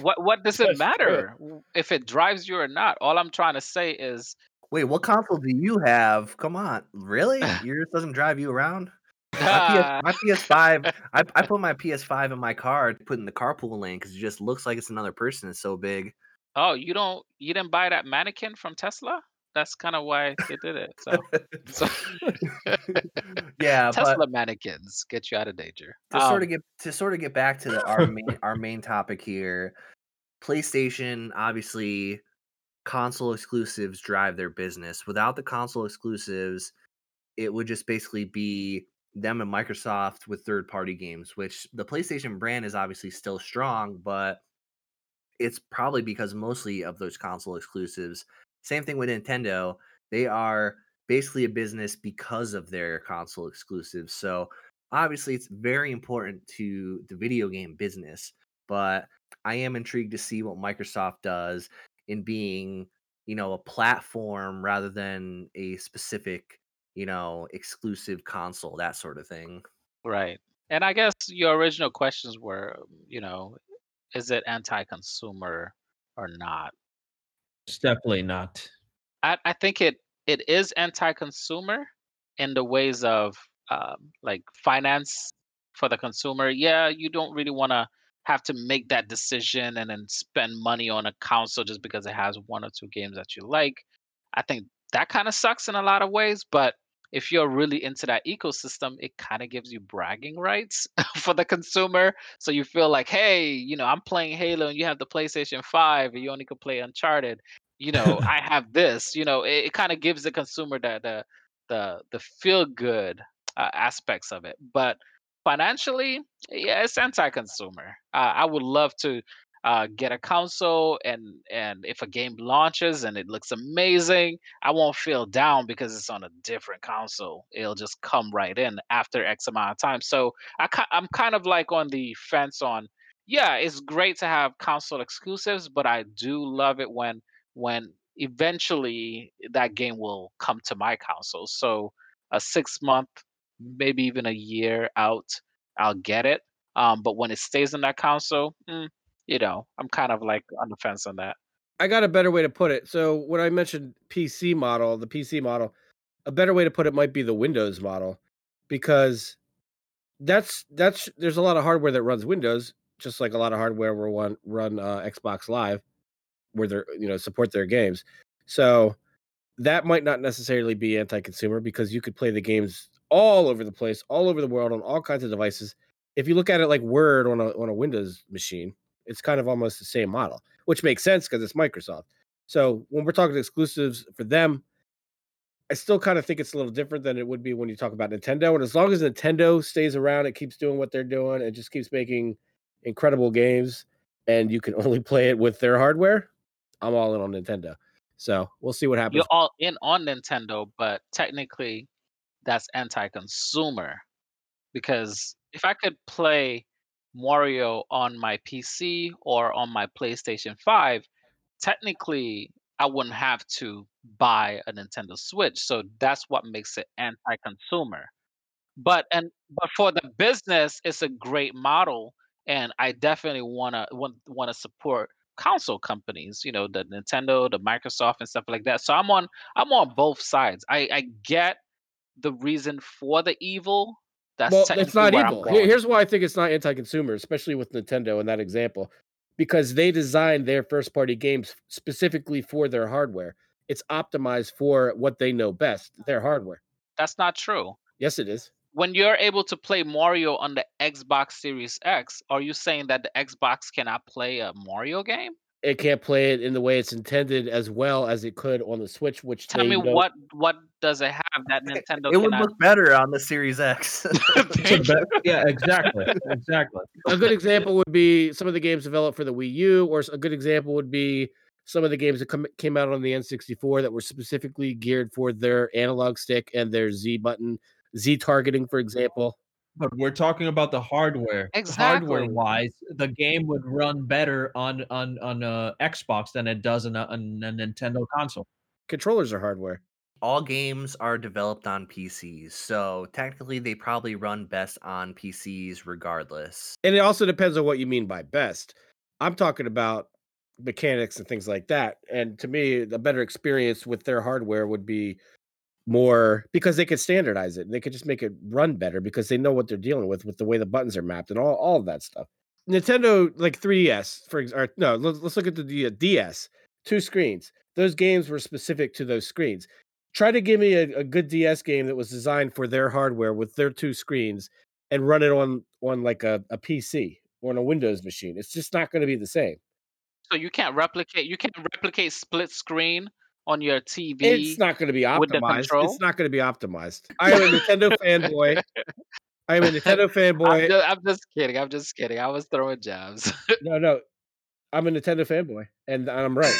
What what does it matter w- if it drives you or not? All I'm trying to say is Wait, what console do you have? Come on, really? Yours doesn't drive you around? My, PS, my PS5, I, I put my PS5 in my car, to put in the carpool lane because it just looks like it's another person. It's so big. oh, you don't you didn't buy that mannequin from Tesla? That's kind of why they did it. So, so yeah, but Tesla mannequins get you out of danger. to sort Um, of get to sort of get back to the, our main our main topic here, PlayStation obviously console exclusives drive their business. Without the console exclusives, it would just basically be them and Microsoft with third party games, which the PlayStation brand is obviously still strong, but it's probably because mostly of those console exclusives. Same thing with Nintendo. They are basically a business because of their console exclusives. So obviously it's very important to the video game business, but I am intrigued to see what Microsoft does in being you know, a platform rather than a specific, you know, exclusive console, that sort of thing. Right. And I guess your original questions were, um, you know, is it anti-consumer or not? It's definitely not. I, I think it it is anti-consumer in the ways of um, like finance for the consumer. Yeah, you don't really want to have to make that decision and then spend money on a console just because it has one or two games that you like. I think that kind of sucks in a lot of ways, but if you're really into that ecosystem, it kind of gives you bragging rights for the consumer. So you feel like, hey, you know, I'm playing Halo and you have the PlayStation 5 and you only can play Uncharted. You know, I have this, you know, it, it kind of gives the consumer the the the the feel good uh, aspects of it. But financially, yeah, it's anti-consumer. Uh, I would love to uh, get a console, and and if a game launches and it looks amazing, I won't feel down because it's on a different console. It'll just come right in after X amount of time. So I I'm kind of like on the fence on. Yeah, it's great to have console exclusives, but I do love it when when eventually that game will come to my console. So a six month maybe even a year out, I'll get it. Um, but when it stays in that console, mm, you know, I'm kind of like on the fence on that. I got a better way to put it. So when I mentioned PC model, the PC model, a better way to put it might be the Windows model, because that's that's there's a lot of hardware that runs Windows, just like a lot of hardware will run run uh, Xbox Live, where they're you know support their games. So that might not necessarily be anti-consumer because you could play the games all over the place, all over the world on all kinds of devices. If you look at it like Word on a on a Windows machine, it's kind of almost the same model, which makes sense because it's Microsoft. So when we're talking exclusives for them, I still kind of think it's a little different than it would be when you talk about Nintendo. And as long as Nintendo stays around, it keeps doing what they're doing, it just keeps making incredible games, and you can only play it with their hardware. I'm all in on Nintendo. So we'll see what happens. You're all in on Nintendo, but technically that's anti-consumer because if I could play Mario on my PC or on my PlayStation 5, technically I wouldn't have to buy a Nintendo Switch. So that's what makes it anti-consumer. But and but for the business, it's a great model, and I definitely wanna want wanna support console companies. You know, the Nintendo, the Microsoft, and stuff like that. So I'm on I'm on both sides. I I get the reason for the evil. That's well, it's not evil. Here's why I think it's not anti-consumer, especially with Nintendo in that example, because they designed their first-party games specifically for their hardware. It's optimized for what they know best, their hardware. That's not true. Yes, it is. When you're able to play Mario on the Xbox Series X, are you saying that the Xbox cannot play a Mario game? It can't play it in the way it's intended as well as it could on the Switch. Which tell me don't... what what does it have that Nintendo? It, would look better on the Series X. yeah, exactly, exactly. A good example would be some of the games developed for the Wii U, or a good example would be some of the games that come, came out on the N64 that were specifically geared for their analog stick and their Z button, Z targeting, for example. But we're talking about the hardware. Exactly. Hardware wise, the game would run better on on on a Xbox than it does on a, on a Nintendo console. Controllers are hardware. All games are developed on PCs, so technically they probably run best on PCs regardless. And it also depends on what you mean by best. I'm talking about mechanics and things like that. And to me, the better experience with their hardware would be more because they could standardize it and they could just make it run better because they know what they're dealing with with the way the buttons are mapped and all, all of that stuff. Nintendo like 3DS for or no, let's, let's look at the DS, two screens. Those games were specific to those screens. Try to give me a, a good DS game that was designed for their hardware with their two screens and run it on on like a, a PC or on a Windows machine. It's just not going to be the same. So you can't replicate you can't replicate split screen on your TV. It's not going to be optimized. It's not going to be optimized. I am a Nintendo fanboy. I am a Nintendo fanboy. I'm just, I'm just, kidding. I'm just kidding. I was throwing jabs. no, no. I'm a Nintendo fanboy, and I'm right.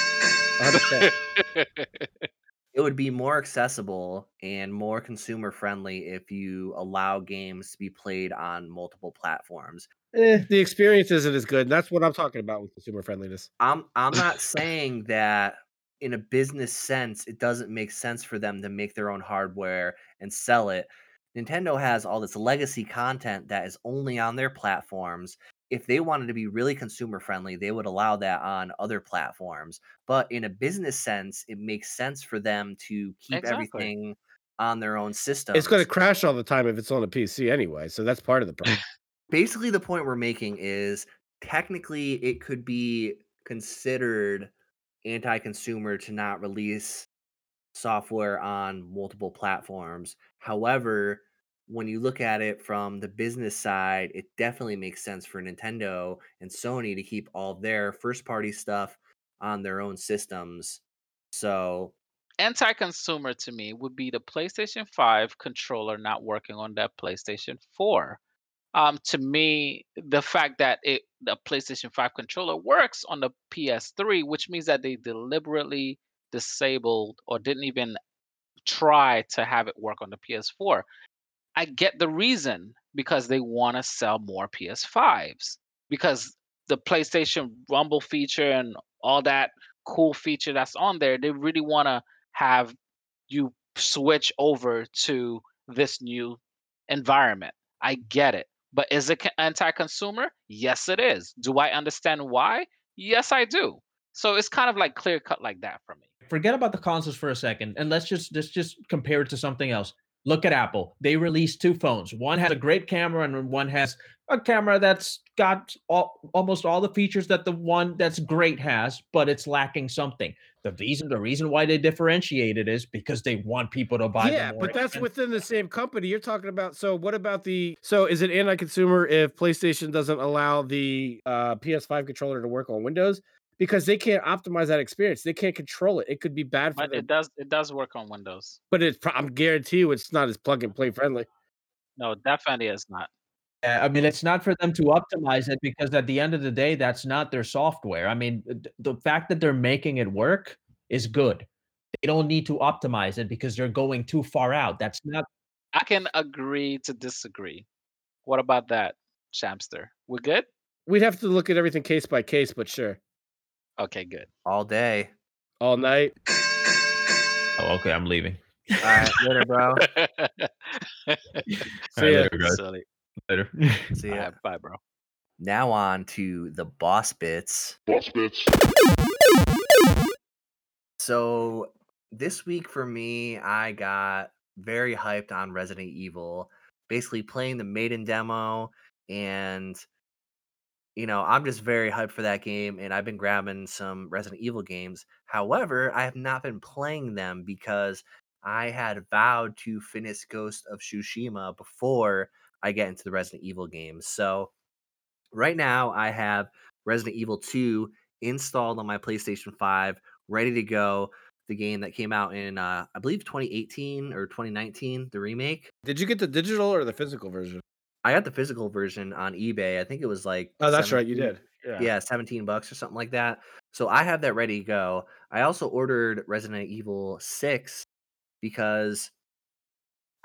it would be more accessible and more consumer friendly if you allow games to be played on multiple platforms. Eh, the experience isn't as good. And that's what I'm talking about with consumer friendliness. I'm I'm not saying that in a business sense, it doesn't make sense for them to make their own hardware and sell it. Nintendo has all this legacy content that is only on their platforms. If they wanted to be really consumer friendly, they would allow that on other platforms. But in a business sense, it makes sense for them to keep Exactly. everything on their own system. It's going to crash all the time if it's on a PC anyway. So that's part of the problem. basically the point we're making is technically it could be considered anti-consumer to not release software on multiple platforms however when you look at it from the business side it definitely makes sense for nintendo and sony to keep all their first party stuff on their own systems so Anti-consumer to me would be the PlayStation 5 controller not working on that PlayStation 4. Um, to me, the fact that it the PlayStation 5 controller works on the PS3, which means that they deliberately disabled or didn't even try to have it work on the PS4. I get the reason because they want to sell more PS5s because the PlayStation Rumble feature and all that cool feature that's on there, they really want to have you switch over to this new environment. I get it. But is it anti consumer? Yes, it is. Do I understand why? Yes, I do. So it's kind of like clear cut like that for me. Forget about the consoles for a second, and let's just let's just compare it to something else. Look at Apple. They released two phones. One has a great camera, and one has a camera that's got all, almost all the features that the one that's great has, but it's lacking something. The reason the reason why they differentiate it is because they want people to buy. yeah, but that's within the same company. You're talking about. So what about the? So is it anti-consumer if PlayStation doesn't allow the uh, PS5 controller to work on Windows? Because they can't optimize that experience. They can't control it. It could be bad for But them. it does it does work on Windows. But it's. I'm guarantee you, it's not as plug and play friendly. No, definitely is not. Yeah, I mean, it's not for them to optimize it because at the end of the day, that's not their software. I mean, th- the fact that they're making it work is good. They don't need to optimize it because they're going too far out. That's not. I can agree to disagree. What about that, Shamster? We're good? We'd have to look at everything case by case, but sure. Okay, good. all day All night. Oh, okay, I'm leaving. all right later bro See All right, ya. later, guys. Silly. Later. see ya. Alright, bye, bro. now on to the boss bits Boss bits. So this week for me, I got very hyped on Resident Evil, basically playing the maiden demo and you know, I'm just very hyped for that game and I've been grabbing some Resident Evil games. However, I have not been playing them because I had vowed to finish Ghost of Tsushima before I get into the Resident Evil games. So right now I have Resident Evil 2 installed on my PlayStation 5, ready to go. The game that came out in uh, I believe 2018 or 2019, the remake. Did you get the digital or the physical version? I got the physical version on eBay. I think it was like Oh, that's right. You 17 did. yeah. 17 bucks or something like that. So I have that ready to go. I also ordered Resident Evil 6 because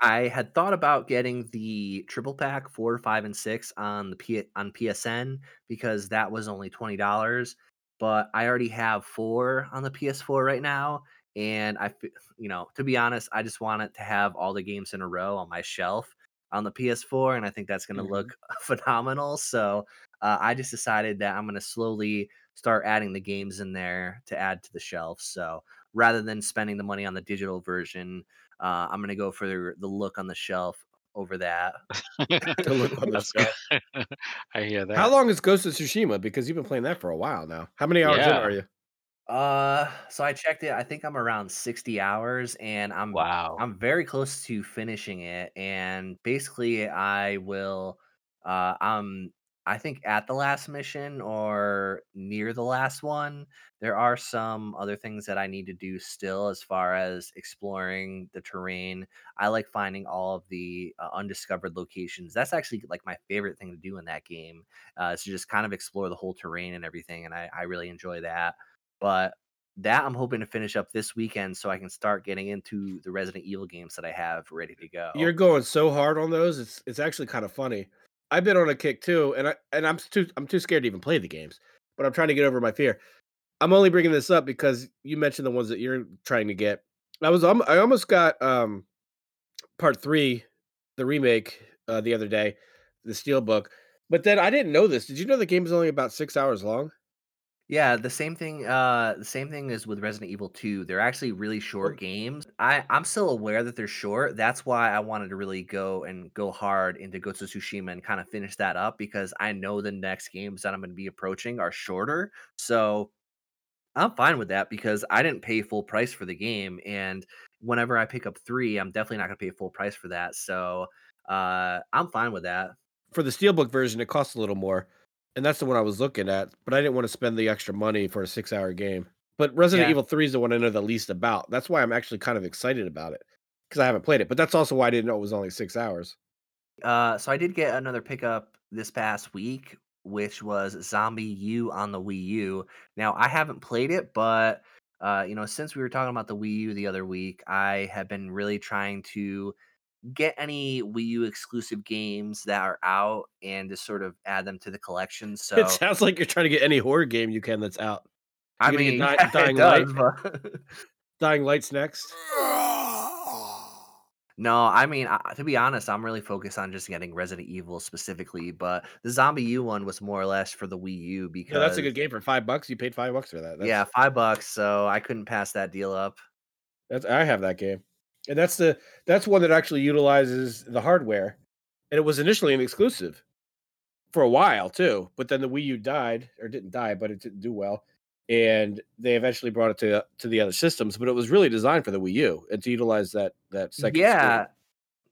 I had thought about getting the triple pack 4, 5 and 6 on the P- on PSN because that was only $20, but I already have 4 on the PS4 right now and I you know, to be honest, I just wanted to have all the games in a row on my shelf on the PS4 and I think that's going to Mhm. look phenomenal. So, uh, I just decided that I'm going to slowly start adding the games in there to add to the shelf. So rather than spending the money on the digital version, uh, I'm going to go for the, the look on the shelf over that. To look on the That's. I hear that. How long is Ghost of Tsushima? Because you've been playing that for a while now. How many hours in are you? Uh, so I checked it. I think I'm around 60 hours and I'm Wow. I'm very close to finishing it and basically I will uh I'm I think at the last mission or near the last one. There are some other things that I need to do still as far as exploring the terrain. I like finding all of the uh, undiscovered locations. That's actually like my favorite thing to do in that game. Uh, is to just kind of explore the whole terrain and everything and I I really enjoy that. But that I'm hoping to finish up this weekend so I can start getting into the Resident Evil games that I have ready to go. You're going so hard on those. It's it's actually kind of funny. I've been on a kick too, and I and I'm too I'm too scared to even play the games. But I'm trying to get over my fear. I'm only bringing this up because you mentioned the ones that you're trying to get. I was I almost got um part three, the remake, uh, the other day, the Steel Book, But then I didn't know this. Did you know the game is only about six hours long? Yeah, the same thing. Uh, the same thing is with Resident Evil 2. They're actually really short games. I I'm still aware that they're short. That's why I wanted to really go and go hard into Ghost of Tsushima and kind of finish that up because I know the next games that I'm going to be approaching are shorter. So I'm fine with that because I didn't pay full price for the game, and whenever I pick up three, I'm definitely not going to pay full price for that. So uh, I'm fine with that. For the Steelbook version, it costs a little more and that's the one I was looking at, but I didn't want to spend the extra money for a six hour game. But Resident yeah. Evil 3 is the one I know the least about. That's why I'm actually kind of excited about it because I haven't played it. But that's also why I didn't know it was only six hours. Uh, so I did get another pickup this past week, which was ZombiU on the Wii U. Now I haven't played it, but uh, you know, since we were talking about the Wii U the other week, I have been really trying to get any Wii U exclusive games that are out and just sort of add them to the collection. So it sounds like you're trying to get any horror game you can that's out. I mean, Di- yeah, Dying Light. Dying Light's next. No, I mean, to be honest, I'm really focused on just getting Resident Evil specifically, but the ZombiU one was more or less for the Wii U because yeah, that's a good game for five bucks. You paid five bucks for that. That's... Yeah, five bucks. So I couldn't pass that deal up. That's I have that game and that's the that's one that actually utilizes the hardware. And it was initially an exclusive for a while too but then the wii u died or didn't die but it didn't do well. And they eventually brought it to to the other systems but it was really designed for the wii u and to utilize that that second yeah. screen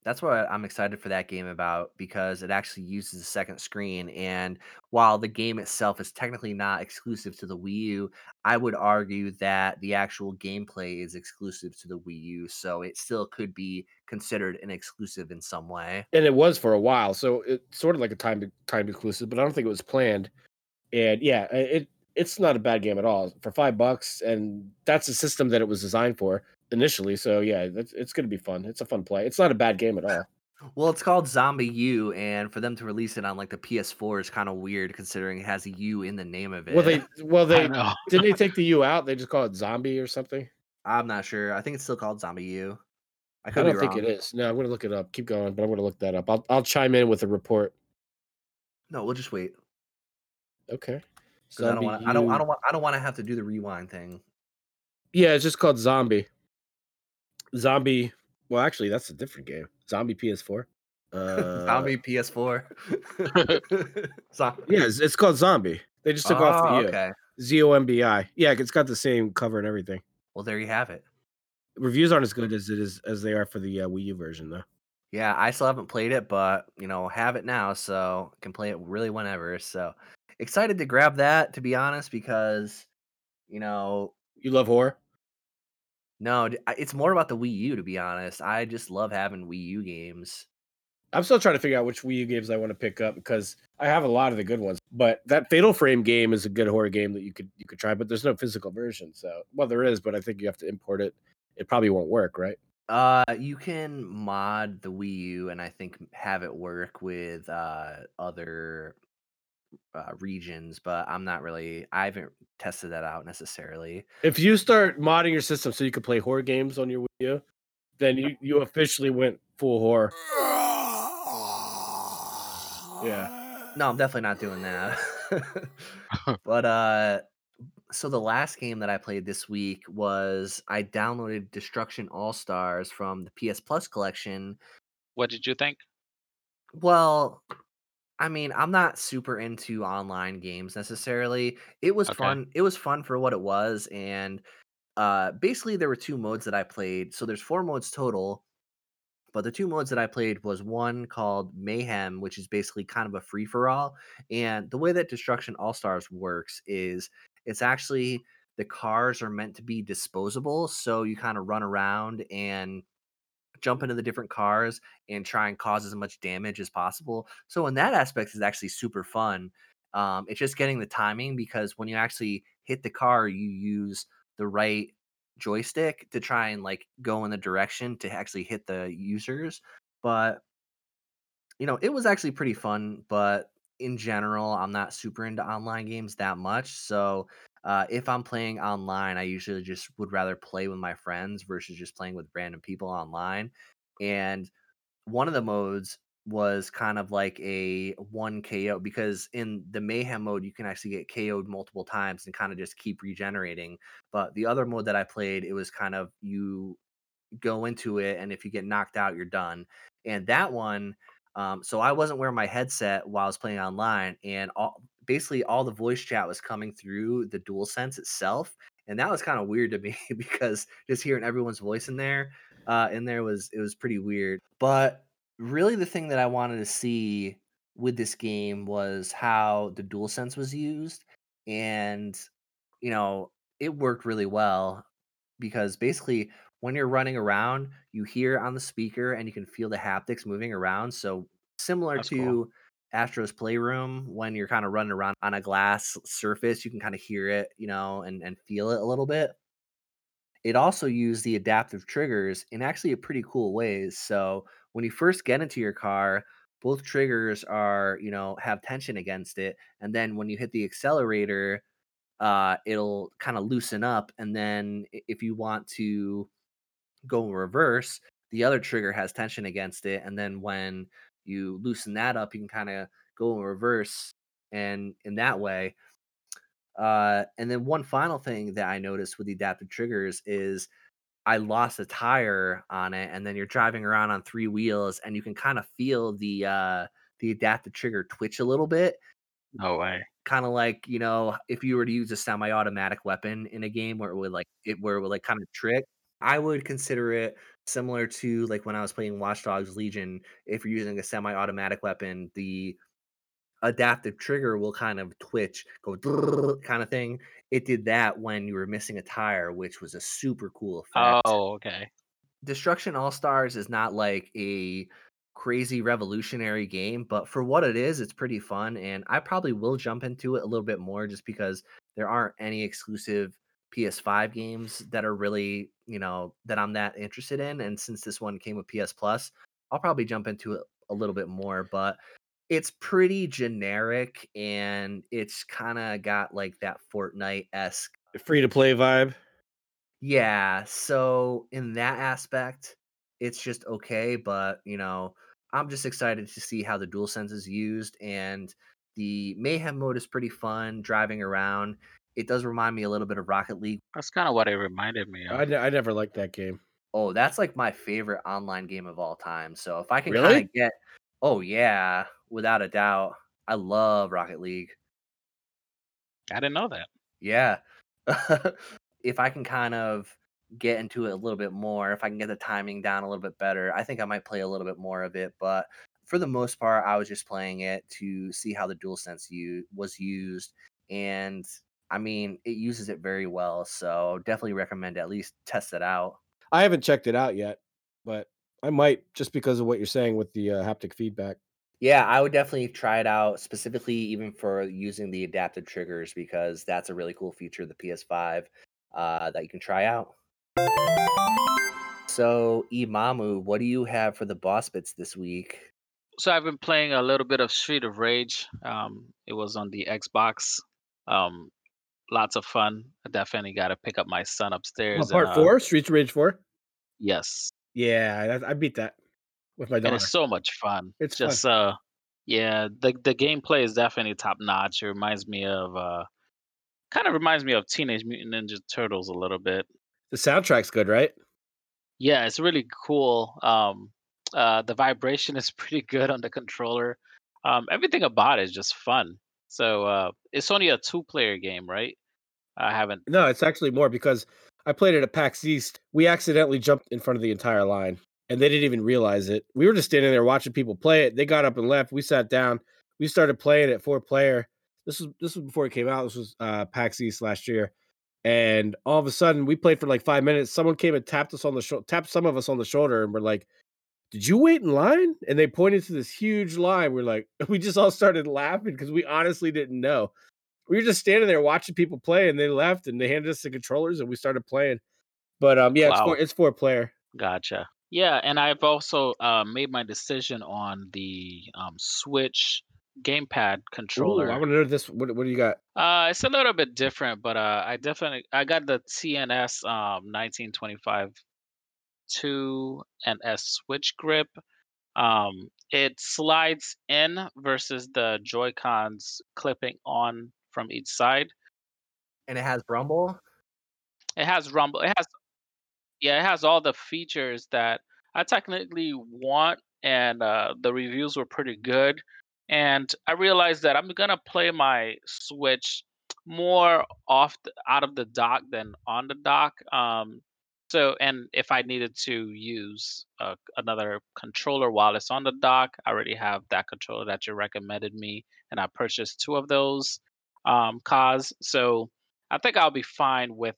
that's what I'm excited for that game about because it actually uses a second screen. And while the game itself is technically not exclusive to the Wii U, I would argue that the actual gameplay is exclusive to the Wii U. So it still could be considered an exclusive in some way. And it was for a while. So it's sort of like a time time exclusive, but I don't think it was planned. And yeah, it it's not a bad game at all for five bucks. And that's the system that it was designed for initially. So yeah, it's, it's going to be fun. It's a fun play. It's not a bad game at all. Well, it's called ZombiU, and for them to release it on like the PS4 is kind of weird, considering it has a U in the name of it. Well, they well they didn't they take the U out? They just call it Zombie or something. I'm not sure. I think it's still called ZombiU. I, I don't think it is. No, I'm going to look it up. Keep going, but I'm going to look that up. I'll I'll chime in with a report. No, we'll just wait. Okay. So I don't want. I don't. I don't want. I don't want to have to do the rewind thing. Yeah, it's just called Zombie. Zombie. Well, actually, that's a different game. Zombie PS4. Uh, Zombie PS4. Zombie. Yeah, it's, it's, called Zombie. They just took oh, off the U. Okay. Z O M B I. Yeah, it's got the same cover and everything. Well, there you have it. Reviews aren't as good as it is as they are for the uh, Wii U version, though. Yeah, I still haven't played it, but you know, have it now, so can play it really whenever. So excited to grab that, to be honest, because you know you love horror. No, it's more about the Wii U, to be honest. I just love having Wii U games. I'm still trying to figure out which Wii U games I want to pick up because I have a lot of the good ones. But that Fatal Frame game is a good horror game that you could you could try, but there's no physical version. So well, there is, but I think you have to import it. It probably won't work, right? Uh, you can mod the Wii U and I think have it work with uh other uh, regions, but I'm not really. I haven't tested that out necessarily. If you start modding your system so you can play horror games on your Wii U, then you you officially went full horror. Yeah. No, I'm definitely not doing that. but uh so the last game that I played this week was I downloaded Destruction All Stars from the PS Plus collection. What did you think? Well, I mean, I'm not super into online games necessarily. It was okay. fun. It was fun for what it was, and uh, basically there were two modes that I played. So there's four modes total, but the two modes that I played was one called Mayhem, which is basically kind of a free for all. And the way that Destruction All Stars works is it's actually the cars are meant to be disposable, so you kind of run around and jump into the different cars and try and cause as much damage as possible. So in that aspect is actually super fun. Um, it's just getting the timing because when you actually hit the car, you use the right joystick to try and like go in the direction to actually hit the users. But you know, it was actually pretty fun, but in general, I'm not super into online games that much. So Uh, if I'm playing online, I usually just would rather play with my friends versus just playing with random people online. And one of the modes was kind of like a one KO because in the mayhem mode you can actually get KO'd multiple times and kind of just keep regenerating. But the other mode that I played, it was kind of you go into it and if you get knocked out, you're done. And that one, um, so I wasn't wearing my headset while I was playing online, and all basically all the voice chat was coming through the DualSense itself. And that was kind of weird to me because just hearing everyone's voice in there, uh, in there was it was pretty weird. But really the thing that I wanted to see with this game was how the DualSense was used and you know it worked really well because basically when you're running around you hear on the speaker and you can feel the haptics moving around so similar That's to cool. Astro's Playroom when you're kind of running around on a glass surface you can kind of hear it you know and and feel it a little bit it also used the adaptive triggers in actually a pretty cool ways. So when you first get into your car, both triggers are, you know, have tension against it. And then when you hit the accelerator, uh, it'll kind of loosen up. And then if you want to go in reverse, the other trigger has tension against it. And then when you loosen that up, you can kind of go in reverse. And in that way, uh, and then one final thing that I noticed with the adaptive triggers is I lost a tire on it, and then you're driving around on three wheels, and you can kind of feel the uh, the adaptive trigger twitch a little bit, No way. kind of like you know if you were to use a semi-automatic weapon in a game where it would like it where it would like kind of trick. I would consider it similar to like when I was playing Watch Dogs Legion. If you're using a semi-automatic weapon, the adaptive trigger will kind of twitch, go kind of thing. It did that when you were missing a tire, which was a super cool effect. Oh, okay. Destruction All Stars is not like a crazy revolutionary game, but for what it is, it's pretty fun. And I probably will jump into it a little bit more just because there aren't any exclusive PS5 games that are really, you know, that I'm that interested in. And since this one came with PS Plus, I'll probably jump into it a little bit more. But it's pretty generic and it's kind of got like that Fortnite esque Free to play vibe. yeah, so in that aspect, it's just okay, but you know, I'm just excited to see how the DualSense is used and the mayhem mode is pretty fun driving around. It does remind me a little bit of Rocket League. That's kind of what it reminded me I, of. ne- I never liked that game. Oh, that's like my favorite online game of all time. So if I can Really? kind of get Oh yeah, without a doubt. I love Rocket League. I didn't know that. Yeah. if I can kind of get into it a little bit more, if I can get the timing down a little bit better, I think I might play a little bit more of it. But for the most part, I was just playing it to see how the DualSense u- was used. And I mean, it uses it very well. So definitely recommend at least test it out. I haven't checked it out yet, but I might just because of what you're saying with the uh, haptic feedback. Yeah, I would definitely try it out specifically even for using the adaptive triggers because that's a really cool feature of the PS5 uh, that you can try out. So, Imamu, what do you have for the boss bits this week? So I've been playing a little bit of Street of Rage. Um, it was on the Xbox. Um, lots of fun. I definitely got to pick up my son upstairs. and, part uh, four, Streets of Rage four. Yes, Yeah, I, I beat that with my and daughter. it's so much fun. It's fun. just uh, yeah, the the gameplay is definitely top notch. It reminds me of uh, kind of reminds me of Teenage Mutant Ninja Turtles a little bit. The soundtrack's good, right? Yeah, it's really cool. Um, uh, the vibration is pretty good on the controller. Um, everything about it is just fun. So uh, it's only a two-player game, right? I haven't. No, it's actually more because I played it at PAX East. We accidentally jumped in front of the entire line, and they didn't even realize it. We were just standing there watching people play it. They got up and left. We sat down. We started playing it four player. This was this was before it came out. This was uh, PAX East last year, and all of a sudden we played for like five minutes. Someone came and tapped us on the shoulder, tapped some of us on the shoulder, and we're like, "Did you wait in line?" And they pointed to this huge line. We're like, we just all started laughing because we honestly didn't know we were just standing there watching people play, and they left, and they handed us the controllers, and we started playing. But um, yeah, it's Wow. four, it's four player. Gotcha. Yeah, and I've also uh, made my decision on the um, Switch gamepad Ooh, controller. I want to know this. What, what do you got? Uh, it's a little bit different, but uh, I definitely I got the TNS um 1925 2 and S switch grip. Um, it slides in versus the Joy Cons clipping on from each side. And it has Rumble. It has rumble. It has yeah, it has all the features that I technically want, and uh, the reviews were pretty good. And I realized that I'm gonna play my Switch more off the, out of the dock than on the dock. Um, so, and if I needed to use uh, another controller while it's on the dock, I already have that controller that you recommended me, and I purchased two of those um, cause. So I think I'll be fine with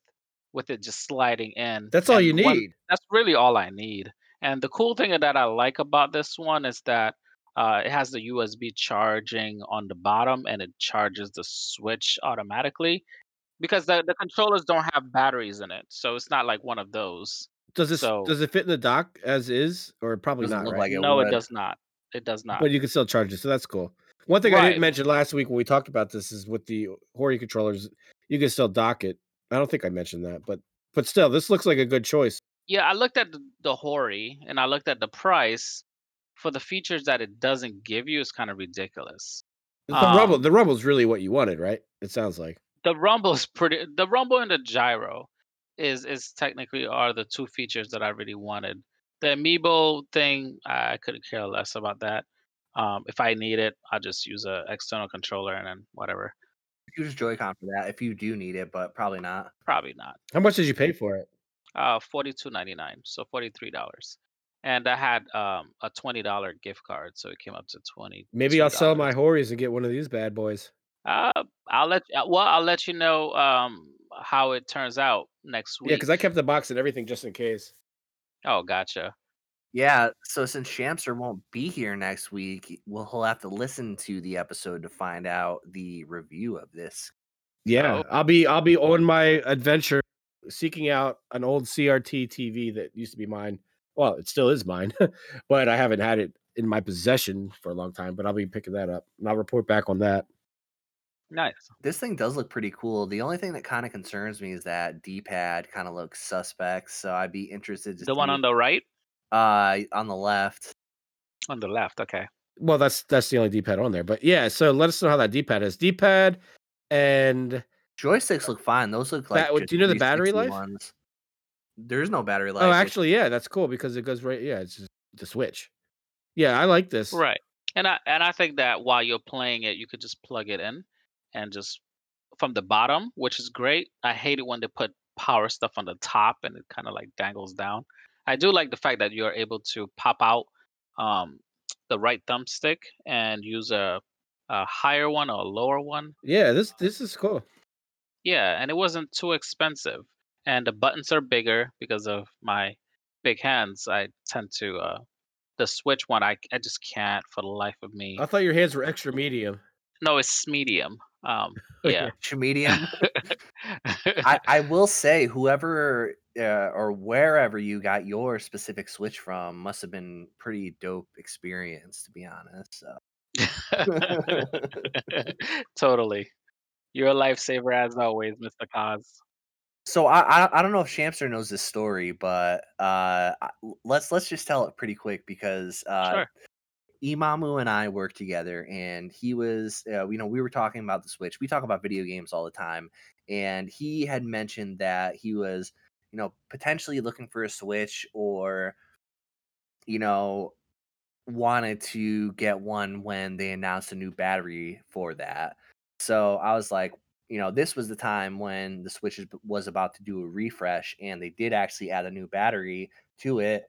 with it just sliding in. That's all And you one, need. that's really all I need. And the cool thing that I like about this one is that uh, it has the USB charging on the bottom and it charges the Switch automatically because the, the controllers don't have batteries in it. So it's not like one of those. Does this So does it fit in the dock as is, or probably Doesn't look Right. like it no, it does not. It does not. but you can still charge it, so that's cool. One thing I didn't mention last week when we talked about this is with the Hori controllers, you can still dock it. I don't think I mentioned that, but but still, this looks like a good choice. Yeah, I looked at the, the Hori and I looked at the price for the features that it doesn't give you is kind of ridiculous. The rumble, Um, the rumble's really what you wanted, right? It sounds like. the rumble is pretty the rumble and the gyro is is technically are the two features that I really wanted. The amiibo thing, I couldn't care less about that. Um, if I need it, I'll just use a external controller and then whatever. Use Joy-Con for that if you do need it, but probably not. Probably not. How much did you pay for it? Uh, forty two ninety nine, so forty three dollars. And I had um a twenty dollar gift card, so it came up to twenty. Maybe I'll sell my Horis and get one of these bad boys. Uh, I'll let uh, well, I'll let you know um how it turns out next week. Yeah, because I kept the box and everything just in case. Oh, gotcha. Yeah, so since Shamster won't be here next week, we'll he'll have to listen to the episode to find out the review of this. Yeah, Oh. I'll be I'll be on my adventure seeking out an old CRT TV that used to be mine. Well, it still is mine, but I haven't had it in my possession for a long time. But I'll be picking that up and I'll report back on that. Nice. This thing does look pretty cool. The only thing that kind of concerns me is that D-pad kind of looks suspect. So I'd be interested to see. The one on the right, uh on the left. on the left. Okay. Well, that's that's the only D-pad on there. But yeah, so let us know how that D-pad is. D-pad and Joysticks look fine. Those look like. Ba- do you know the battery life? Ones. There's no battery life. oh, actually, yeah, that's cool because it goes right. Yeah, it's just the switch. Yeah, I like this. Right. And I and I think that while you're playing it, you could just plug it in and just from the bottom, which is great. I hate it when they put power stuff on the top and it kind of like dangles down. I do like the fact that you're able to pop out um, the right thumbstick and use a, a higher one or a lower one. Yeah, this this is cool. Yeah, and it wasn't too expensive. And the buttons are bigger because of my big hands. I tend to uh the switch one I I just can't for the life of me. I thought your hands were extra medium. No, it's medium. Um yeah. Extra medium. I, I will say, whoever uh, or wherever you got your specific Switch from must have been pretty dope experience, to be honest. So. totally. You're a lifesaver as always, Mr. Kos. So I, I I don't know if Shamster knows this story, but uh, let's let's just tell it pretty quick because uh, Sure. Imamu and I worked together, and he was, uh, you know, we were talking about the Switch. We talk about video games all the time, and he had mentioned that he was, you know, potentially looking for a Switch or, you know, wanted to get one when they announced a new battery for that. So I was like, you know, this was the time when the Switch was about to do a refresh, and they did actually add a new battery to it.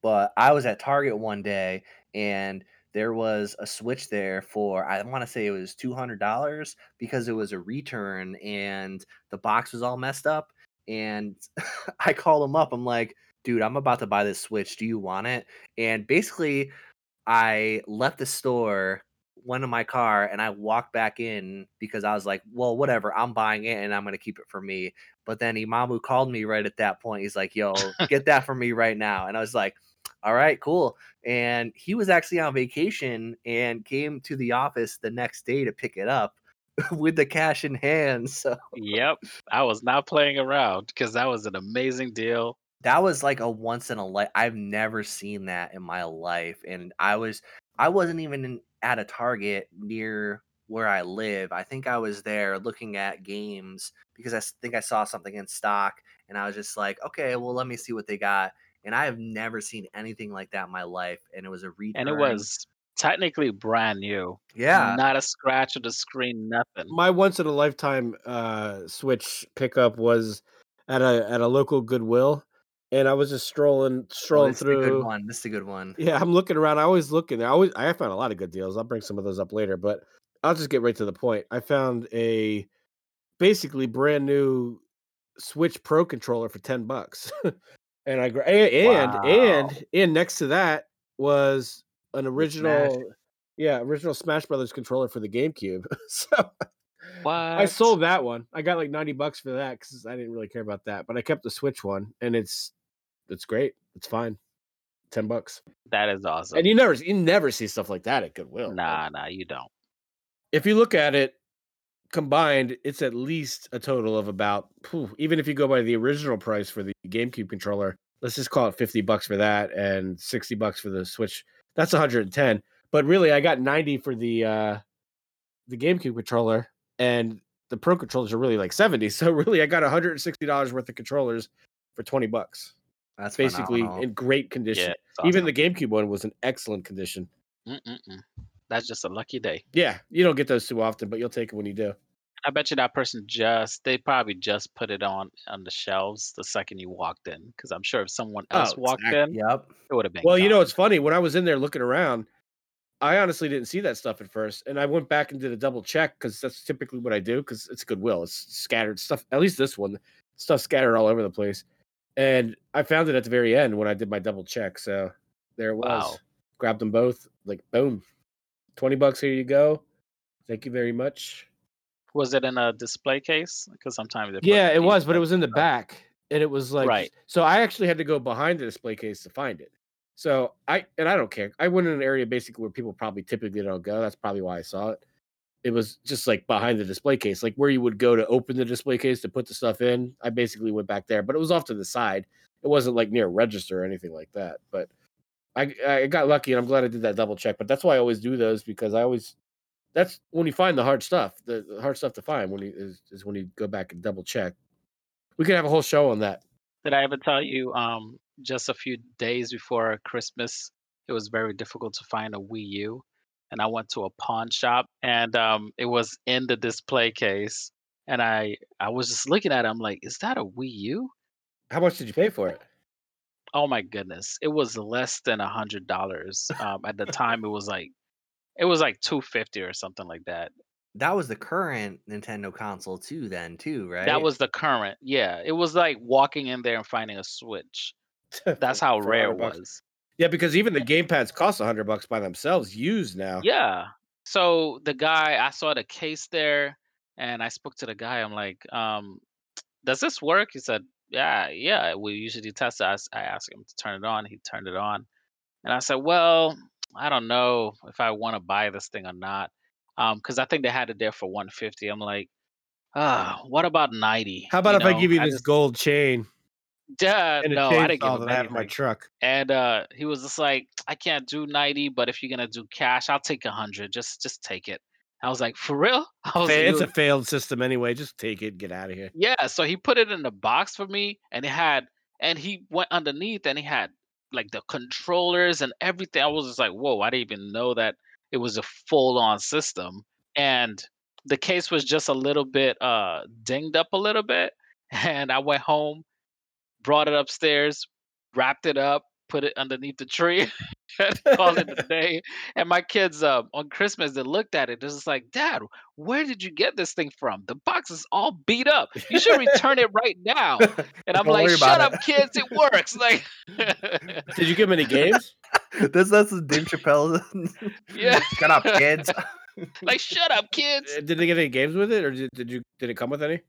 But I was at Target one day, and there was a Switch there for I want to say it was two hundred dollars because it was a return, and the box was all messed up. And I called him up. I'm like, dude, I'm about to buy this Switch. Do you want it? And basically, I left the store, went in my car, and I walked back in because I was like, well, whatever, I'm buying it and I'm gonna keep it for me. But then Imamu called me right at that point. He's like, yo, get that for me right now. And I was like, All right, cool. And he was actually on vacation and came to the office the next day to pick it up with the cash in hand. So Yep. I was not playing around because that was an amazing deal. that was like a once in a life. I've never seen that in my life, and I was I wasn't even in, at a Target near where I live. I think I was there looking at games because I think I saw something in stock, and I was just like, okay, well, let me see what they got. And I have never seen anything like that in my life, and it was a return. And it was technically brand new. yeah, Not a scratch of the screen, nothing. My once in a lifetime uh Switch pickup was at a at a local Goodwill, and I was just strolling Oh, strolling this is a good through. one. This is a good one. Yeah, I'm looking around. I always look in there. I always I found a lot of good deals. I'll bring some of those up later, but I'll just get right to the point. I found a basically brand new Switch Pro controller for 10 bucks. and I and and, Wow. and and next to that was an original yeah, original Smash Brothers controller for the GameCube. so I sold that one. I got like 90 bucks for that cuz I didn't really care about that, but I kept the Switch one and it's it's great. It's fine. 10 bucks. That is awesome. And you never you never see stuff like that at Goodwill. Nah, nah, you don't. if you look at it combined, it's at least a total of about phew, even if you go by the original price for the GameCube controller, let's just call it 50 bucks for that and 60 bucks for the Switch. That's 110. But really I got 90 for the uh the GameCube controller and the Pro controllers are really like 70. So really I got $160 worth of controllers for 20 bucks. That's Basically phenomenal. in great condition. Yeah. it's Even the GameCube one was in excellent condition. Mm-mm-mm. That's just a lucky day. Yeah, you don't get those too often, but you'll take it when you do. I bet you that person just they probably just put it on on the shelves the second you walked in because I'm sure if someone else Oh, walked exactly. in, Yep. it would have been. Well, you know, it's funny. When I was in there looking around, I honestly didn't see that stuff at first. And I went back and did a double check because that's typically what I do because it's Goodwill. It's scattered stuff. At least this one, stuff scattered all over the place. And I found it at the very end when I did my double check. So there it was. Wow. Grabbed them both. Like, boom. 20 bucks. Here you go. Thank you very much. Was it in a display case? Because sometimes they Yeah, it was, but it was in the back, and it was like Right. So I actually had to go behind the display case to find it. So I and I don't care. I went in an area basically where people probably typically don't go. That's probably why I saw it. It was just like behind the display case, like where you would go to open the display case to put the stuff in. I basically went back there, but it was off to the side. It wasn't like near a register or anything like that. But I I got lucky, and I'm glad I did that double check. But that's why I always do those because I always that's when you find the hard stuff. The, the hard stuff to find when you is, is when you go back and double check. We could have a whole show on that. Did I ever tell you? Um, just a few days before Christmas, it was very difficult to find a Wii U, and I went to a pawn shop, and um, it was in the display case, and I I was just looking at it. I'm like, is that a Wii U? How much did you pay for it? Oh my goodness, it was less than a hundred dollars. Um, at the time, it was like it was like two fifty or something like that. That was the current Nintendo console too, then too, right? That was the current. Yeah, it was like walking in there and finding a Switch. That's how rare it was. Yeah, because even the gamepads cost a hundred bucks by themselves, used now. Yeah. So the guy, I saw the case there, and I spoke to the guy. I'm like, um, "Does this work?" He said, "Yeah, yeah. We usually test it." I asked him to turn it on. He turned it on, and I said, "Well, I don't know if I want to buy this thing or not, um, because I think they had it there for 150." I'm like, "Ah, what about 90?" How about You if I give you I this just- gold chain Yeah, and no, I didn't give him that in my truck? And uh, he was just like, I can't do 90, but if you're gonna do cash, I'll take 100. Just just take it. I was like, for real? I was Fa- like, It's a failed system anyway. Just take it, get out of here. yeah. So he put it in the box for me, and it had, and he went underneath, and he had like the controllers and everything. I was just like, whoa! I didn't even know that it was a full-on system, and the case was just a little bit uh dinged up a little bit, and I went home, brought it upstairs, wrapped it up, put it underneath the tree, and called it a day. And my kids, uh, on Christmas, they looked at it. They're just like, "Dad, where did you get this thing from? The box is all beat up. You should return it right now." And I'm Don't like, "Shut up, it." kids! It works!" Like, Did you give him any games? that's that's Dave Chappelle. Yeah. Shut up, kids. like, "Shut up, kids!" Uh, did they get any games with it, or did, did you did it come with any?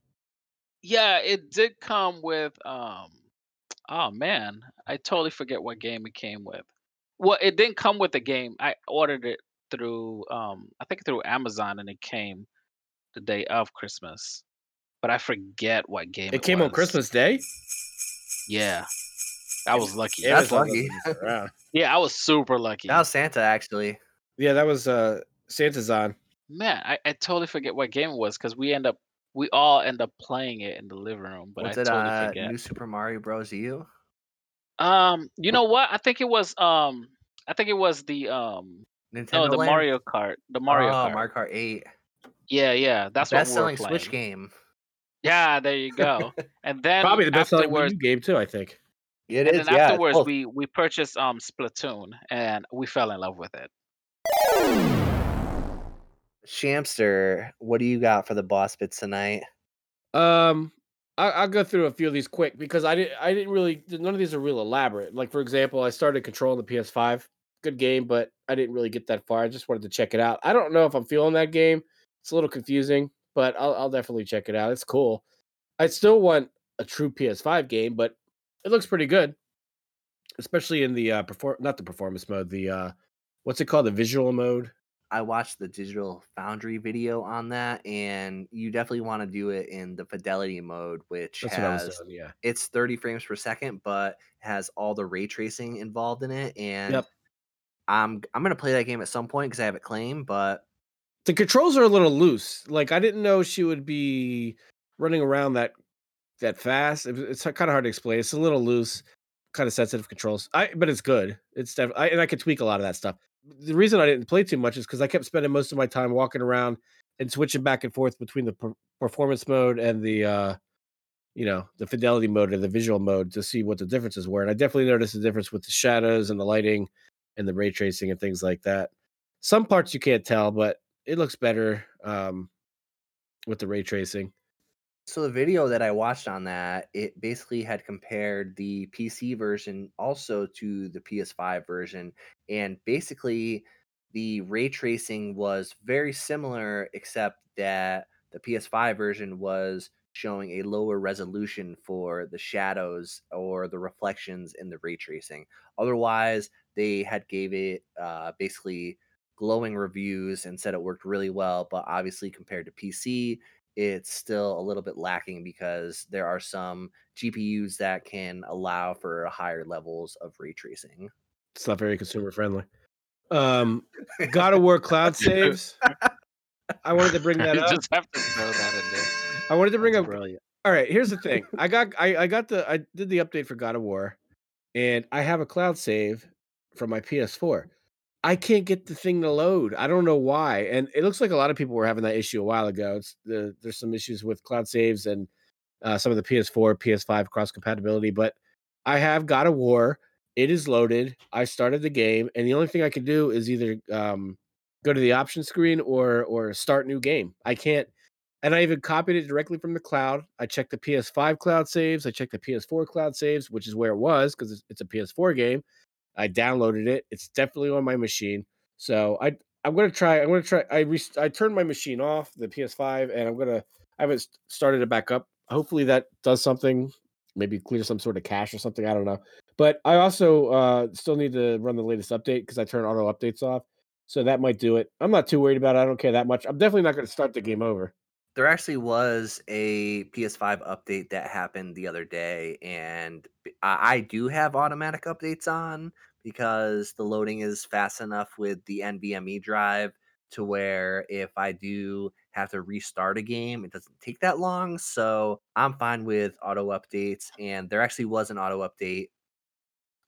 Yeah, it did come with um Oh man, I totally forget what game it came with. Well, it didn't come with the game. I ordered it through um I think through Amazon and it came the day of Christmas. But I forget what game it, It came on. Christmas Day. Yeah. I was lucky. Yeah. That's Amazon lucky. Yeah, I was super lucky. That was Santa actually. yeah, that was uh Santa's on. Man, I, I totally forget what game it was because we end up we all end up playing it in the living room, but Was I it totally uh, forget. New Super Mario Bros. U? Um, you know what? I think it was um I think it was the um Nintendo no the Land? Mario Kart. The Mario oh, Kart. Mario Kart 8. Yeah, yeah. That's what we were Best-selling playing. Switch game. Yeah, there you go. And then Probably the best selling afterwards game too. I think. It and is, then yeah. afterwards both. we we purchased um Splatoon and we fell in love with it. Shamster, what do you got for the boss bits tonight? Um, I, I'll go through a few of these quick because I didn't. I didn't really. None of these are real elaborate. Like for example, I started Control on the PS5. Good game, but I didn't really get that far. I just wanted to check it out. I don't know if I'm feeling that game. It's a little confusing, but I'll, I'll definitely check it out. It's cool. I still want a true PS5 game, but it looks pretty good, especially in the uh perform not the performance mode. The uh, what's it called? The visual mode. I watched the Digital Foundry video on that, and you definitely want to do it in the fidelity mode, which That's what I was has doing. Yeah. it's 30 frames per second, but has all the ray tracing involved in it. And Yep. I'm I'm gonna play that game at some point because I have it claimed, but the controls are a little loose. Like I didn't know she would be running around that that fast. It- It's kind of hard to explain. It's a little loose, kind of sensitive controls. I but it's good. It's definitely and I can tweak a lot of that stuff. The reason I didn't play too much is because I kept spending most of my time walking around and switching back and forth between the per- performance mode and the uh you know the fidelity mode or the visual mode to see what the differences were. And I definitely noticed the difference with the shadows and the lighting and the ray tracing and things like that. Some parts you can't tell, but it looks better um, with the ray tracing. So the video that I watched on that, it basically had compared the PC version also to the PS5 version, and basically the ray tracing was very similar, except that the PS5 version was showing a lower resolution for the shadows or the reflections in the ray tracing. Otherwise, they had gave it uh, basically glowing reviews and said it worked really well, but obviously compared to PC, it's still a little bit lacking because there are some GPUs that can allow for higher levels of ray tracing. It's not very consumer friendly. Um, God of War cloud saves. I wanted to bring that you up. just have to throw that in there. I wanted to bring That's up. brilliant. All right, here's the thing. I got I, I got the I did the update for God of War, and I have a cloud save from my PS4. I can't get the thing to load. I don't know why. And it looks like a lot of people were having that issue a while ago. It's the there's some issues with cloud saves and uh, some of the PS4, PS5 cross compatibility. But I have God of War. It is loaded. I started the game, and the only thing I can do is either um, go to the option screen or or start new game. I can't. And I even copied it directly from the cloud. I checked the PS5 cloud saves. I checked the PS4 cloud saves, which is where it was because it's, it's a PS4 game. I downloaded it. It's definitely on my machine. So I I'm gonna try. I'm gonna try. I re- I turned my machine off the PS5, and I'm gonna. I haven't started it back up. Hopefully that does something. Maybe clear some sort of cache or something. I don't know. But I also uh, still need to run the latest update because I turn auto updates off. So that might do it. I'm not too worried about it. I don't care that much. I'm definitely not going to start the game over. There actually was a PS5 update that happened the other day, and I do have automatic updates on because the loading is fast enough with the NVMe drive to where if I do have to restart a game, it doesn't take that long. So I'm fine with auto updates, and there actually was an auto update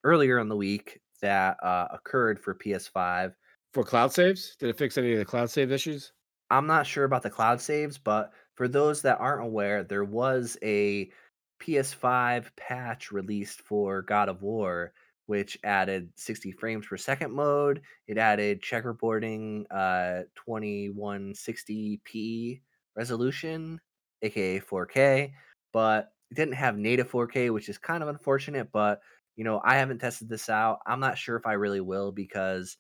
earlier in the week that uh, occurred for PS5 For cloud saves, did it fix any of the cloud save issues? I'm not sure about the cloud saves, but for those that aren't aware, there was a PS5 patch released for God of War, which added 60 frames per second mode. It added checkerboarding, uh, 2160p resolution, aka 4K, but it didn't have native 4K, which is kind of unfortunate. But you know, I haven't tested this out. I'm not sure if I really will because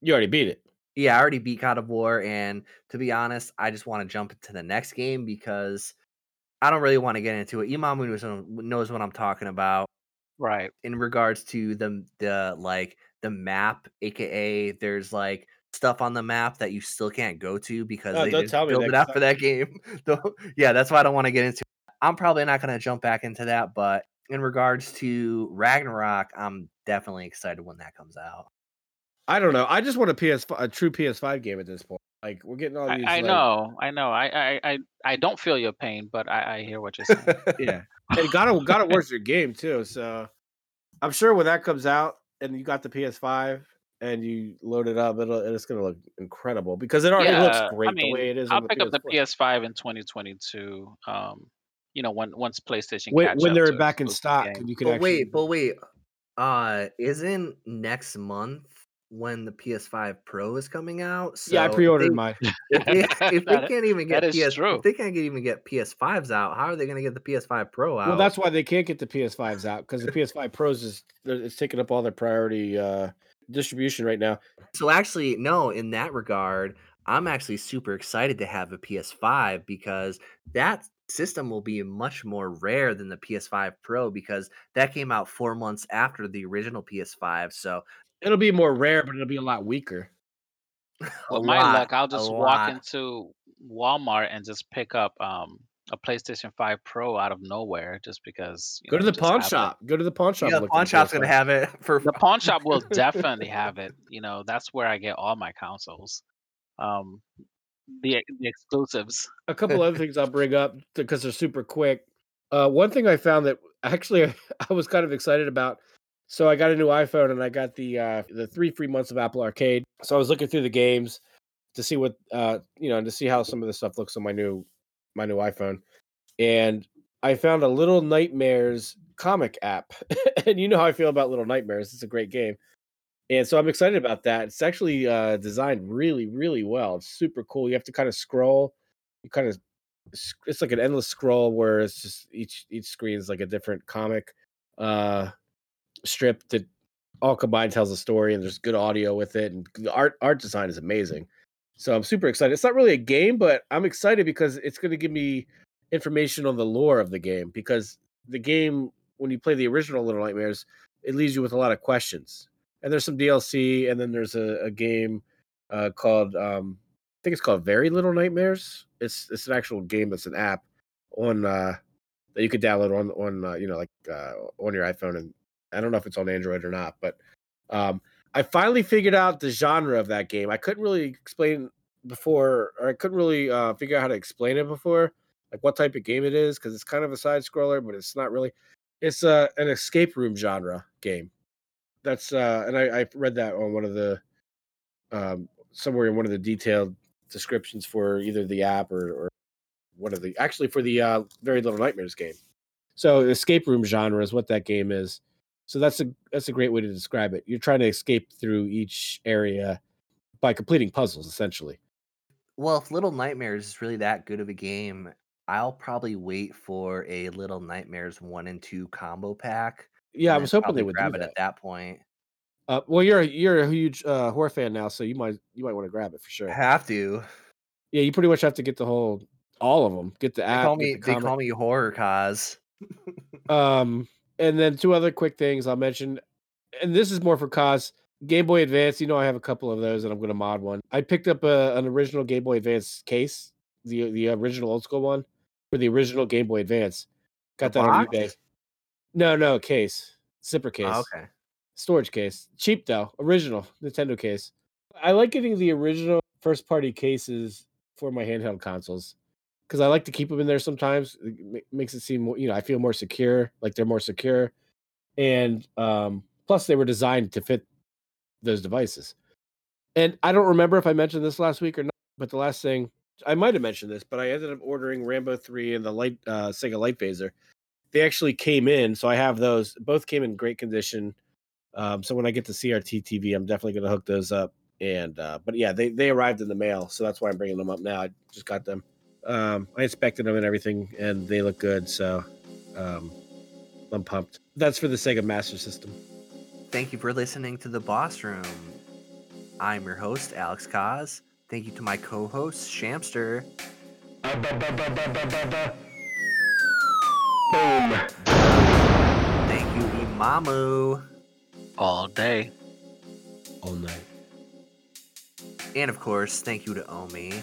You already beat it. Yeah, I already beat God of War, and to be honest, I just want to jump into the next game because I don't really want to get into it. Imamu knows, knows what I'm talking about. Right. in regards to the the like the map, aka there's like stuff on the map that you still can't go to because Oh, they don't just tell me built that, it out for that game. Yeah, that's why I don't want to get into. It. I'm probably not going to jump back into that, but in regards to Ragnarok, I'm definitely excited when that comes out. I don't know. I just want a PS a true PS5 game at this point. Like we're getting all these. I like, know, I know. I, I, I, I don't feel your pain, but I, I hear what you're saying. Yeah, and God of God of War's your game too. So I'm sure when that comes out and you got the PS5 and you load it up, it'll it's gonna look incredible because it already yeah, looks I great mean, the way it is. I'll on the pick up the PS4. PS5 in 2022. Um, you know, when once PlayStation when, catch when up they're to back in stock games. you can but actually. wait, but wait. Uh, isn't next month when the PS5 Pro is coming out? yeah, I pre-ordered they- mine. if they, if they can't even get PS, true. if they can't get, even get PS5s out, how are they going to get the PS5 Pro out? Well, that's why they can't get the PS5s out because the PS5 Pros is it's taking up all their priority uh, distribution right now. so. Actually, no. In that regard, I'm actually super excited to have a PS5 because that system will be much more rare than the PS5 Pro because that came out four months after the original PS5. So It'll be more rare, but it'll be a lot weaker. a With my lot, luck, I'll just walk lot. into Walmart and just pick up um a PlayStation 5 Pro out of nowhere just because. you Go to the pawn have it. shop. Go to the pawn shop. Yeah, the pawn shop's gonna have it for The pawn shop will definitely have it. You know, that's where I get all my consoles. Um, the the exclusives. a couple other things I'll bring up because they're super quick. Uh, one thing I found that actually I was kind of excited about. So I got a new iPhone and I got the uh, the three free months of Apple Arcade. So I was looking through the games to see what uh, you know to see how some of the stuff looks on my new my new iPhone, and I found a Little Nightmares comic app. and you know how I feel about Little Nightmares. It's a great game. And so I'm excited about that. It's actually uh, designed really, really well. It's super cool. You have to kind of scroll. You kind of it's like an endless scroll where it's just each each screen is like a different comic uh strip that all combined tells a story and there's good audio with it and the art art design is amazing so i'm super excited it's not really a game but i'm excited because it's going to give me information on the lore of the game because the game when you play the original little nightmares it leaves you with a lot of questions and there's some dlc and then there's a, a game uh, called um, I think it's called Very Little Nightmares. It's it's an actual game. It's an app on uh, that you could download on on uh, you know like uh, on your iPhone, and I don't know if it's on Android or not. But um, I finally figured out the genre of that game. I couldn't really explain before, or I couldn't really uh, figure out how to explain it before, like what type of game it is, because it's kind of a side scroller, but it's not really. It's uh, an escape room genre game. That's uh, and I, I read that on one of the um, somewhere in one of the detailed descriptions for either the app or, or one of the actually for the uh, Very Little Nightmares game. So escape room genre is what that game is. So that's a that's a great way to describe it. You're trying to escape through each area by completing puzzles, essentially. Well, if Little Nightmares is really that good of a game, I'll probably wait for a Little Nightmares one and two combo pack. Yeah, I was hoping they would grab it at that point. Uh, well, you're a, you're a huge uh, horror fan now, so you might you might want to grab it for sure. Have to. Yeah, you pretty much have to get the whole all of them. Get the They call me the they call me horror cause. Um, and then two other quick things I'll mention, and this is more for Kos. Game Boy Advance, you know, I have a couple of those, and I'm going to mod one. I picked up a, an original Game Boy Advance case, the the original old school one for the original Game Boy Advance. Got The that on eBay. No, no case, zipper oh, case, Oh, okay. storage case. Cheap though, original Nintendo case. I like getting the original first party cases for my handheld consoles because I like to keep them in there sometimes. It makes it seem more, you know, I feel more secure, like they're more secure. And um, plus, they were designed to fit those devices. And I don't remember if I mentioned this last week or not, but the last thing I might have mentioned this, but I ended up ordering Rambo 3 and the light uh, Sega Light Phaser. They actually came in, so I have those. Both came in great condition. Um, so when I get the CRT TV, I'm definitely going to hook those up. And uh, but yeah, they they arrived in the mail, so that's why I'm bringing them up now. I just got them. Um, I inspected them and everything, and they look good. So um, I'm pumped. That's for the Sega Master System. Thank you for listening to the Boss Room. I'm your host, Alex Kaz. Thank you to my co-host, Shamster. Boom. Thank you, Imamu. All day. All night. And of course, thank you to Omi.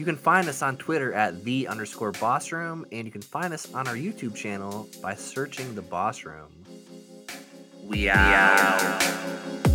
You can find us on Twitter at the underscore boss room, and you can find us on our YouTube channel by searching the boss room. We out.